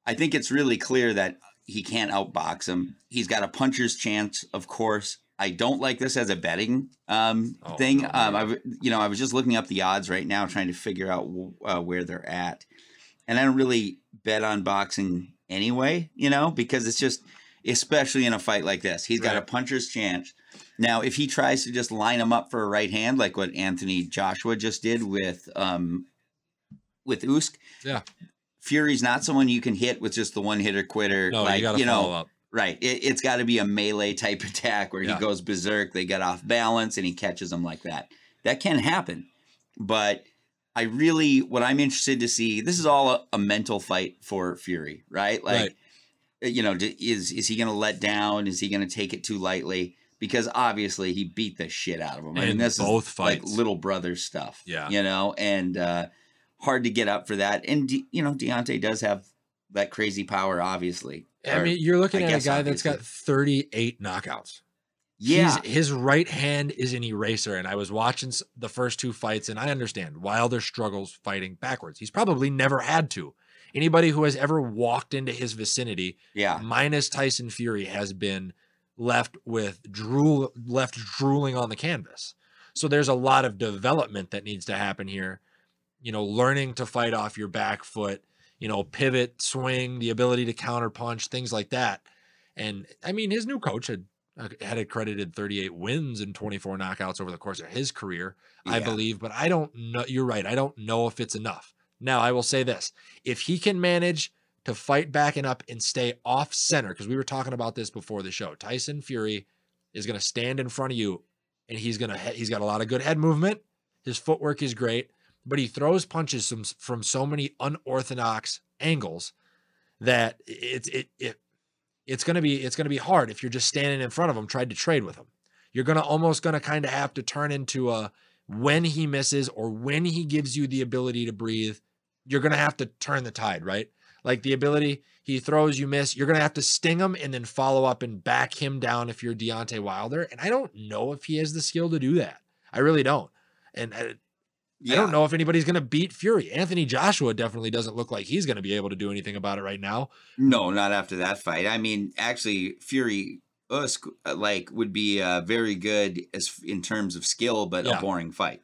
I think it's really clear that he can't outbox him. He's got a puncher's chance, of course. I don't like this as a betting um, Oh, thing. no, um. I, you know, I was just looking up the odds right now, trying to figure out uh, where they're at, and I don't really bet on boxing anyway. You know, because it's just, especially in a fight like this, he's got a puncher's chance. Now, if he tries to just line him up for a right hand, like what Anthony Joshua just did with um, with Usyk, Yeah. Fury's not someone you can hit with just the one hitter quitter. No, like you got to follow know, up. right? It, it's got to be a melee type attack where Yeah. he goes berserk. They get off balance and he catches them like that. That can happen, but I really what I'm interested to see. This is all a, a mental fight for Fury, right? Like, Right. you know, is is he going to let down? Is he going to take it too lightly? Because obviously he beat the shit out of him. I mean, this both is like fights. little brother stuff. Yeah. you know, and uh, hard to get up for that. And De- you know, Deontay does have that crazy power, obviously. I Or- mean, you're looking I at a guy that's got 38 knockouts. yeah, He's, his right hand is an eraser. And I was watching the first two fights, and I understand Wilder struggles fighting backwards. He's probably never had to. Anybody who has ever walked into his vicinity, yeah, minus Tyson Fury, has been left with drool, left drooling on the canvas. So there's a lot of development that needs to happen here. You know, learning to fight off your back foot, you know, pivot, swing, the ability to counter punch, things like that. And I mean, his new coach had uh, had accredited 38 wins and 24 knockouts over the course of his career, I believe. But I don't know. You're right. I don't know if it's enough. Now, I will say this: if he can manage to fight back and up and stay off center, because we were talking about this before the show, Tyson Fury is going to stand in front of you, and he's going to he's got a lot of good head movement. His footwork is great, but he throws punches from from so many unorthodox angles that it's it, it it's gonna be it's gonna be hard if you're just standing in front of him trying to trade with him. You're gonna almost gonna kind of have to turn into a when he misses or when he gives you the ability to breathe, you're gonna have to turn the tide, right? Like the ability he throws, you miss. You're gonna have to sting him and then follow up and back him down if you're Deontay Wilder. And I don't know if he has the skill to do that. I really don't. And I, I don't know if anybody's going to beat Fury. Anthony Joshua definitely doesn't look like he's going to be able to do anything about it right now. No, not after that fight. I mean, actually, Fury uh, sc- uh, like would be uh, very good as in terms of skill, but Yeah. a boring fight.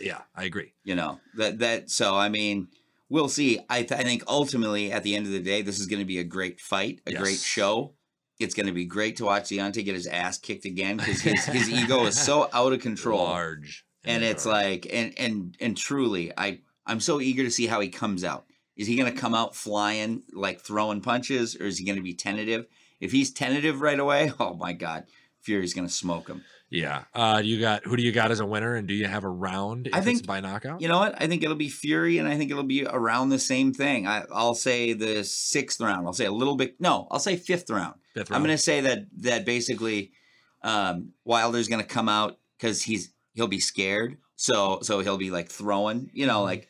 Yeah, I agree. You know that that. So I mean, we'll see. I, th- I think ultimately, at the end of the day, this is going to be a great fight, a great show. It's going to be great to watch Deontay get his ass kicked again because his, his ego is so out of control. Large. and it's like and and and truly i i'm so eager to see how he comes out is he going to come out flying like throwing punches or is he going to be tentative if he's tentative right away oh my god fury's going to smoke him yeah. Uh, you got who do you got as a winner, and do you have a round? If I it's think- by knockout. you know what i think it'll be fury and i think it'll be around the same thing I, i'll say the sixth round i'll say a little bit no i'll say fifth round Fifth i'm going to say that that basically um wilder's going to come out because he's he'll be scared so so he'll be like throwing you know Mhm. like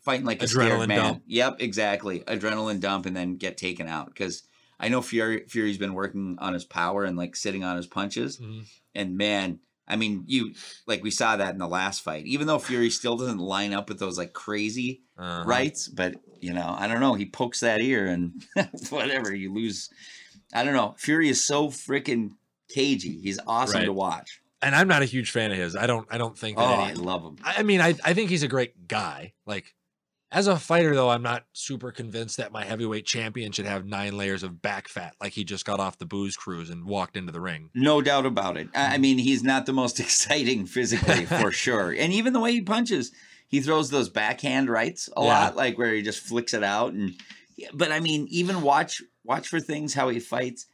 fighting like a scared man dump. yep exactly adrenaline dump and then get taken out because i know fury fury's been working on his power and like sitting on his punches Mhm. and man i mean you like we saw that in the last fight even though fury still doesn't line up with those like crazy Uh-huh. rights but you know i don't know he pokes that ear and whatever you lose i don't know fury is so freaking cagey he's awesome to watch And I'm not a huge fan of his. I don't. I don't think that. oh i love him I I mean, I I think he's a great guy. Like as a fighter, though, I'm not super convinced that my heavyweight champion should have nine layers of back fat, like he just got off the booze cruise and walked into the ring. no doubt about it i I mm. mean he's not the most exciting physically for sure and even the way he punches he throws those backhand rights a Yeah. lot like where he just flicks it out and but i mean even watch watch for things how he fights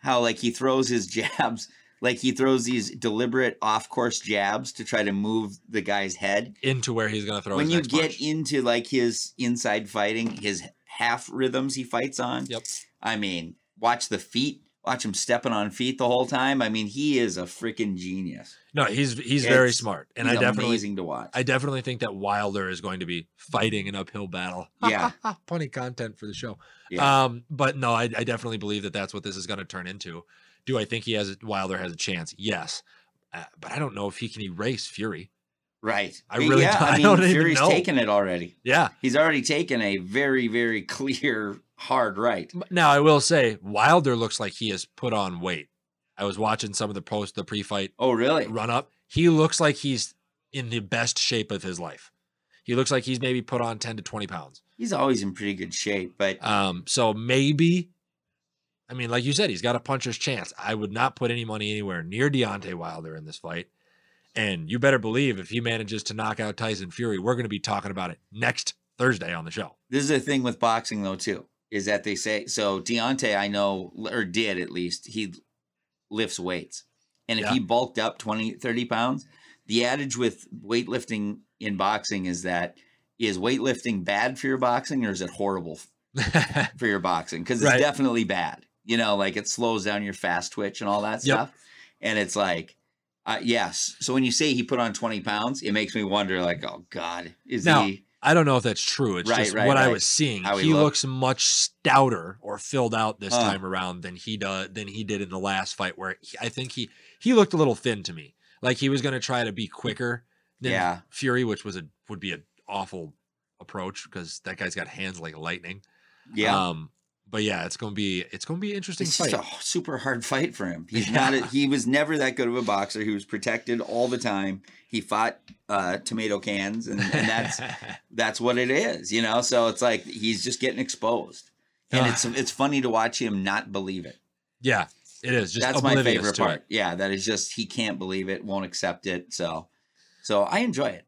how like he throws his jabs like he throws these deliberate off-course jabs to try to move the guy's head into where he's going to throw. when you get punch. into like his inside fighting his half rhythms he fights on Yep. i mean watch the feet watch him stepping on feet the whole time i mean he is a freaking genius No, he's he's very smart, and I definitely amazing to watch I definitely think that Wilder is going to be fighting an uphill battle. Yeah. funny content for the show. Yeah. Um, but no, I, I definitely believe that that's what this is going to turn into. Do I think he has Wilder has a chance? Yes, uh, but I don't know if he can erase Fury. right I really yeah don't- I i mean don't even fury's taken it already Yeah. he's already taken a very very clear hard right Now I will say Wilder looks like he has put on weight. I was watching some of the post, the pre-fight oh really run up. He looks like he's in the best shape of his life. He looks like he's maybe put on ten to twenty pounds. he's always in pretty good shape but Um, so maybe, I mean, like you said, he's got a puncher's chance. I would not put any money anywhere near Deontay Wilder in this fight. And you better believe if he manages to knock out Tyson Fury, we're going to be talking about it next Thursday on the show. This is the thing with boxing though too, is that they say so Deontay, I know or did at least, he lifts weights. And if Yeah. he bulked up 20, 30 pounds, the adage with weightlifting in boxing is that is weightlifting bad for your boxing or is it horrible for your boxing? Because it's Right. definitely bad. You know, like it slows down your fast twitch and all that Yep. stuff. and it's like, uh, yes. So when you say he put on twenty pounds, it makes me wonder, like, oh God, is Now, he? I don't know if that's true. It's Right, just right, what I was seeing. How he he looks much stouter or filled out this Huh. time around than he does than he did in the last fight. Where he, I think he he looked a little thin to me. Like he was going to try to be quicker than Yeah. Fury, which was a would be an awful approach because that guy's got hands like lightning. Yeah. Um, but yeah, it's gonna be it's gonna be an interesting It's fight. just a super hard fight for him. He's Yeah. not. A, he was never that good of a boxer. He was protected all the time. He fought uh, tomato cans, and, and that's that's what it is, you know. So it's like he's just getting exposed, and Ugh. it's it's funny to watch him not believe it. yeah, it is. Just that's my favorite part. It. Yeah, that is just he can't believe it, won't accept it. So, so I enjoy it.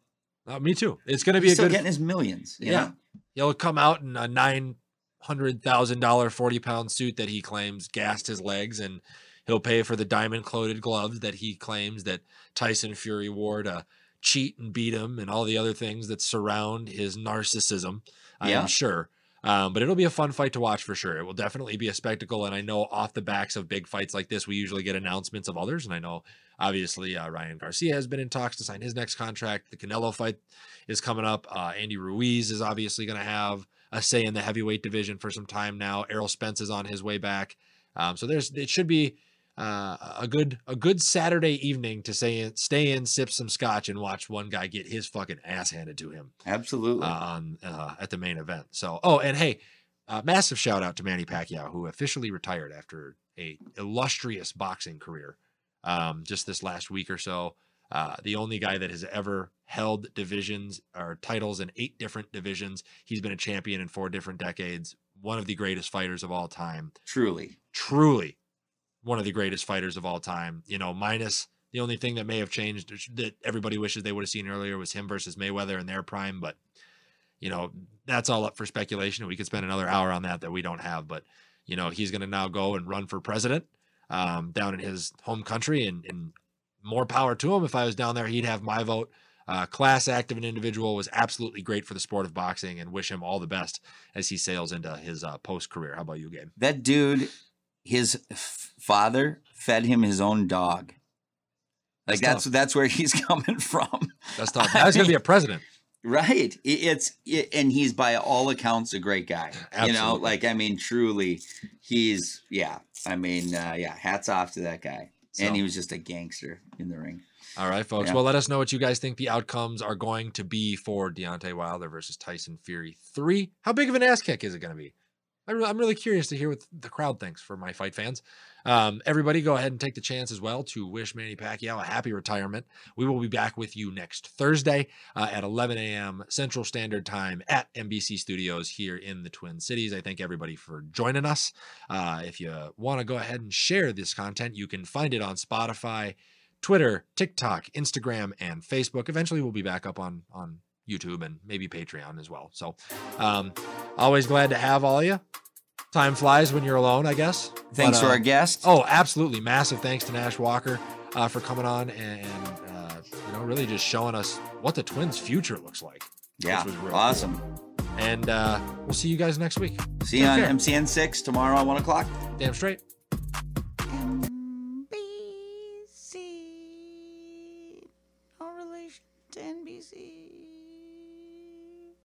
Uh, me too. It's gonna be He's a still good. getting his millions. you Yeah. know? He'll come out in a nine hundred thousand dollar forty pound suit that he claims gassed his legs, and he'll pay for the diamond coated gloves that he claims that Tyson Fury wore to cheat and beat him, and all the other things that surround his narcissism. I Yeah. am sure. Um, but it'll be a fun fight to watch for sure. It will definitely be a spectacle, and I know off the backs of big fights like this, we usually get announcements of others, and I know obviously uh, Ryan Garcia has been in talks to sign his next contract. The Canelo fight is coming up. Uh, Andy Ruiz is obviously going to have a say in the heavyweight division for some time now. Errol Spence is on his way back, um, so there's it should be uh, a good a good Saturday evening to stay in, stay in, sip some scotch, and watch one guy get his fucking ass handed to him Absolutely. uh, on uh, at the main event. So, oh, and hey, uh, massive shout out to Manny Pacquiao who officially retired after a illustrious boxing career um, just this last week or so. Uh, the only guy that has ever held divisions or titles in eight different divisions. He's been a champion in four different decades. One of the greatest fighters of all time. Truly. Truly, one of the greatest fighters of all time. You know, minus the only thing that may have changed that everybody wishes they would have seen earlier was him versus Mayweather in their prime. But you know, that's all up for speculation. We could spend another hour on that that we don't have. But you know, he's going to now go and run for president um, down in his home country, and, and more power to him. If I was down there, he'd have my vote. Uh, class act of an individual was absolutely great for the sport of boxing, and wish him all the best as he sails into his uh, post career. How about you, Gabe? That dude, his f- father fed him his own dog. Like That's that's that's where he's coming from. That's tough. Now he's going to be a president. Right. It, it's it, and he's by all accounts a great guy. You know, like I mean, truly, he's yeah. I mean, uh, yeah. Hats off to that guy. So- And he was just a gangster in the ring. All right, folks. Yeah. Well, let us know what you guys think the outcomes are going to be for Deontay Wilder versus Tyson Fury 3. How big of an ass kick is it going to be? I'm I'm really curious to hear what the crowd thinks for my fight fans. Um, everybody, go ahead and take the chance as well to wish Manny Pacquiao a happy retirement. We will be back with you next Thursday uh, at 11 a.m. Central Standard Time at NBC Studios here in the Twin Cities. I thank everybody for joining us. Uh, if you want to go ahead and share this content, you can find it on Spotify, Twitter, TikTok, Instagram, and Facebook. Eventually, we'll be back up on on YouTube and maybe Patreon as well. So, um, always glad to have all you. Time flies when you're alone, I guess. Thanks But, to uh, our guest. Oh, absolutely! Massive thanks to Nash Walker uh, for coming on and, and uh, you know really just showing us what the Twins' future looks like. yeah, was real awesome. And uh, we'll see you guys next week. See you on care. MCN six tomorrow at one o'clock. Damn straight.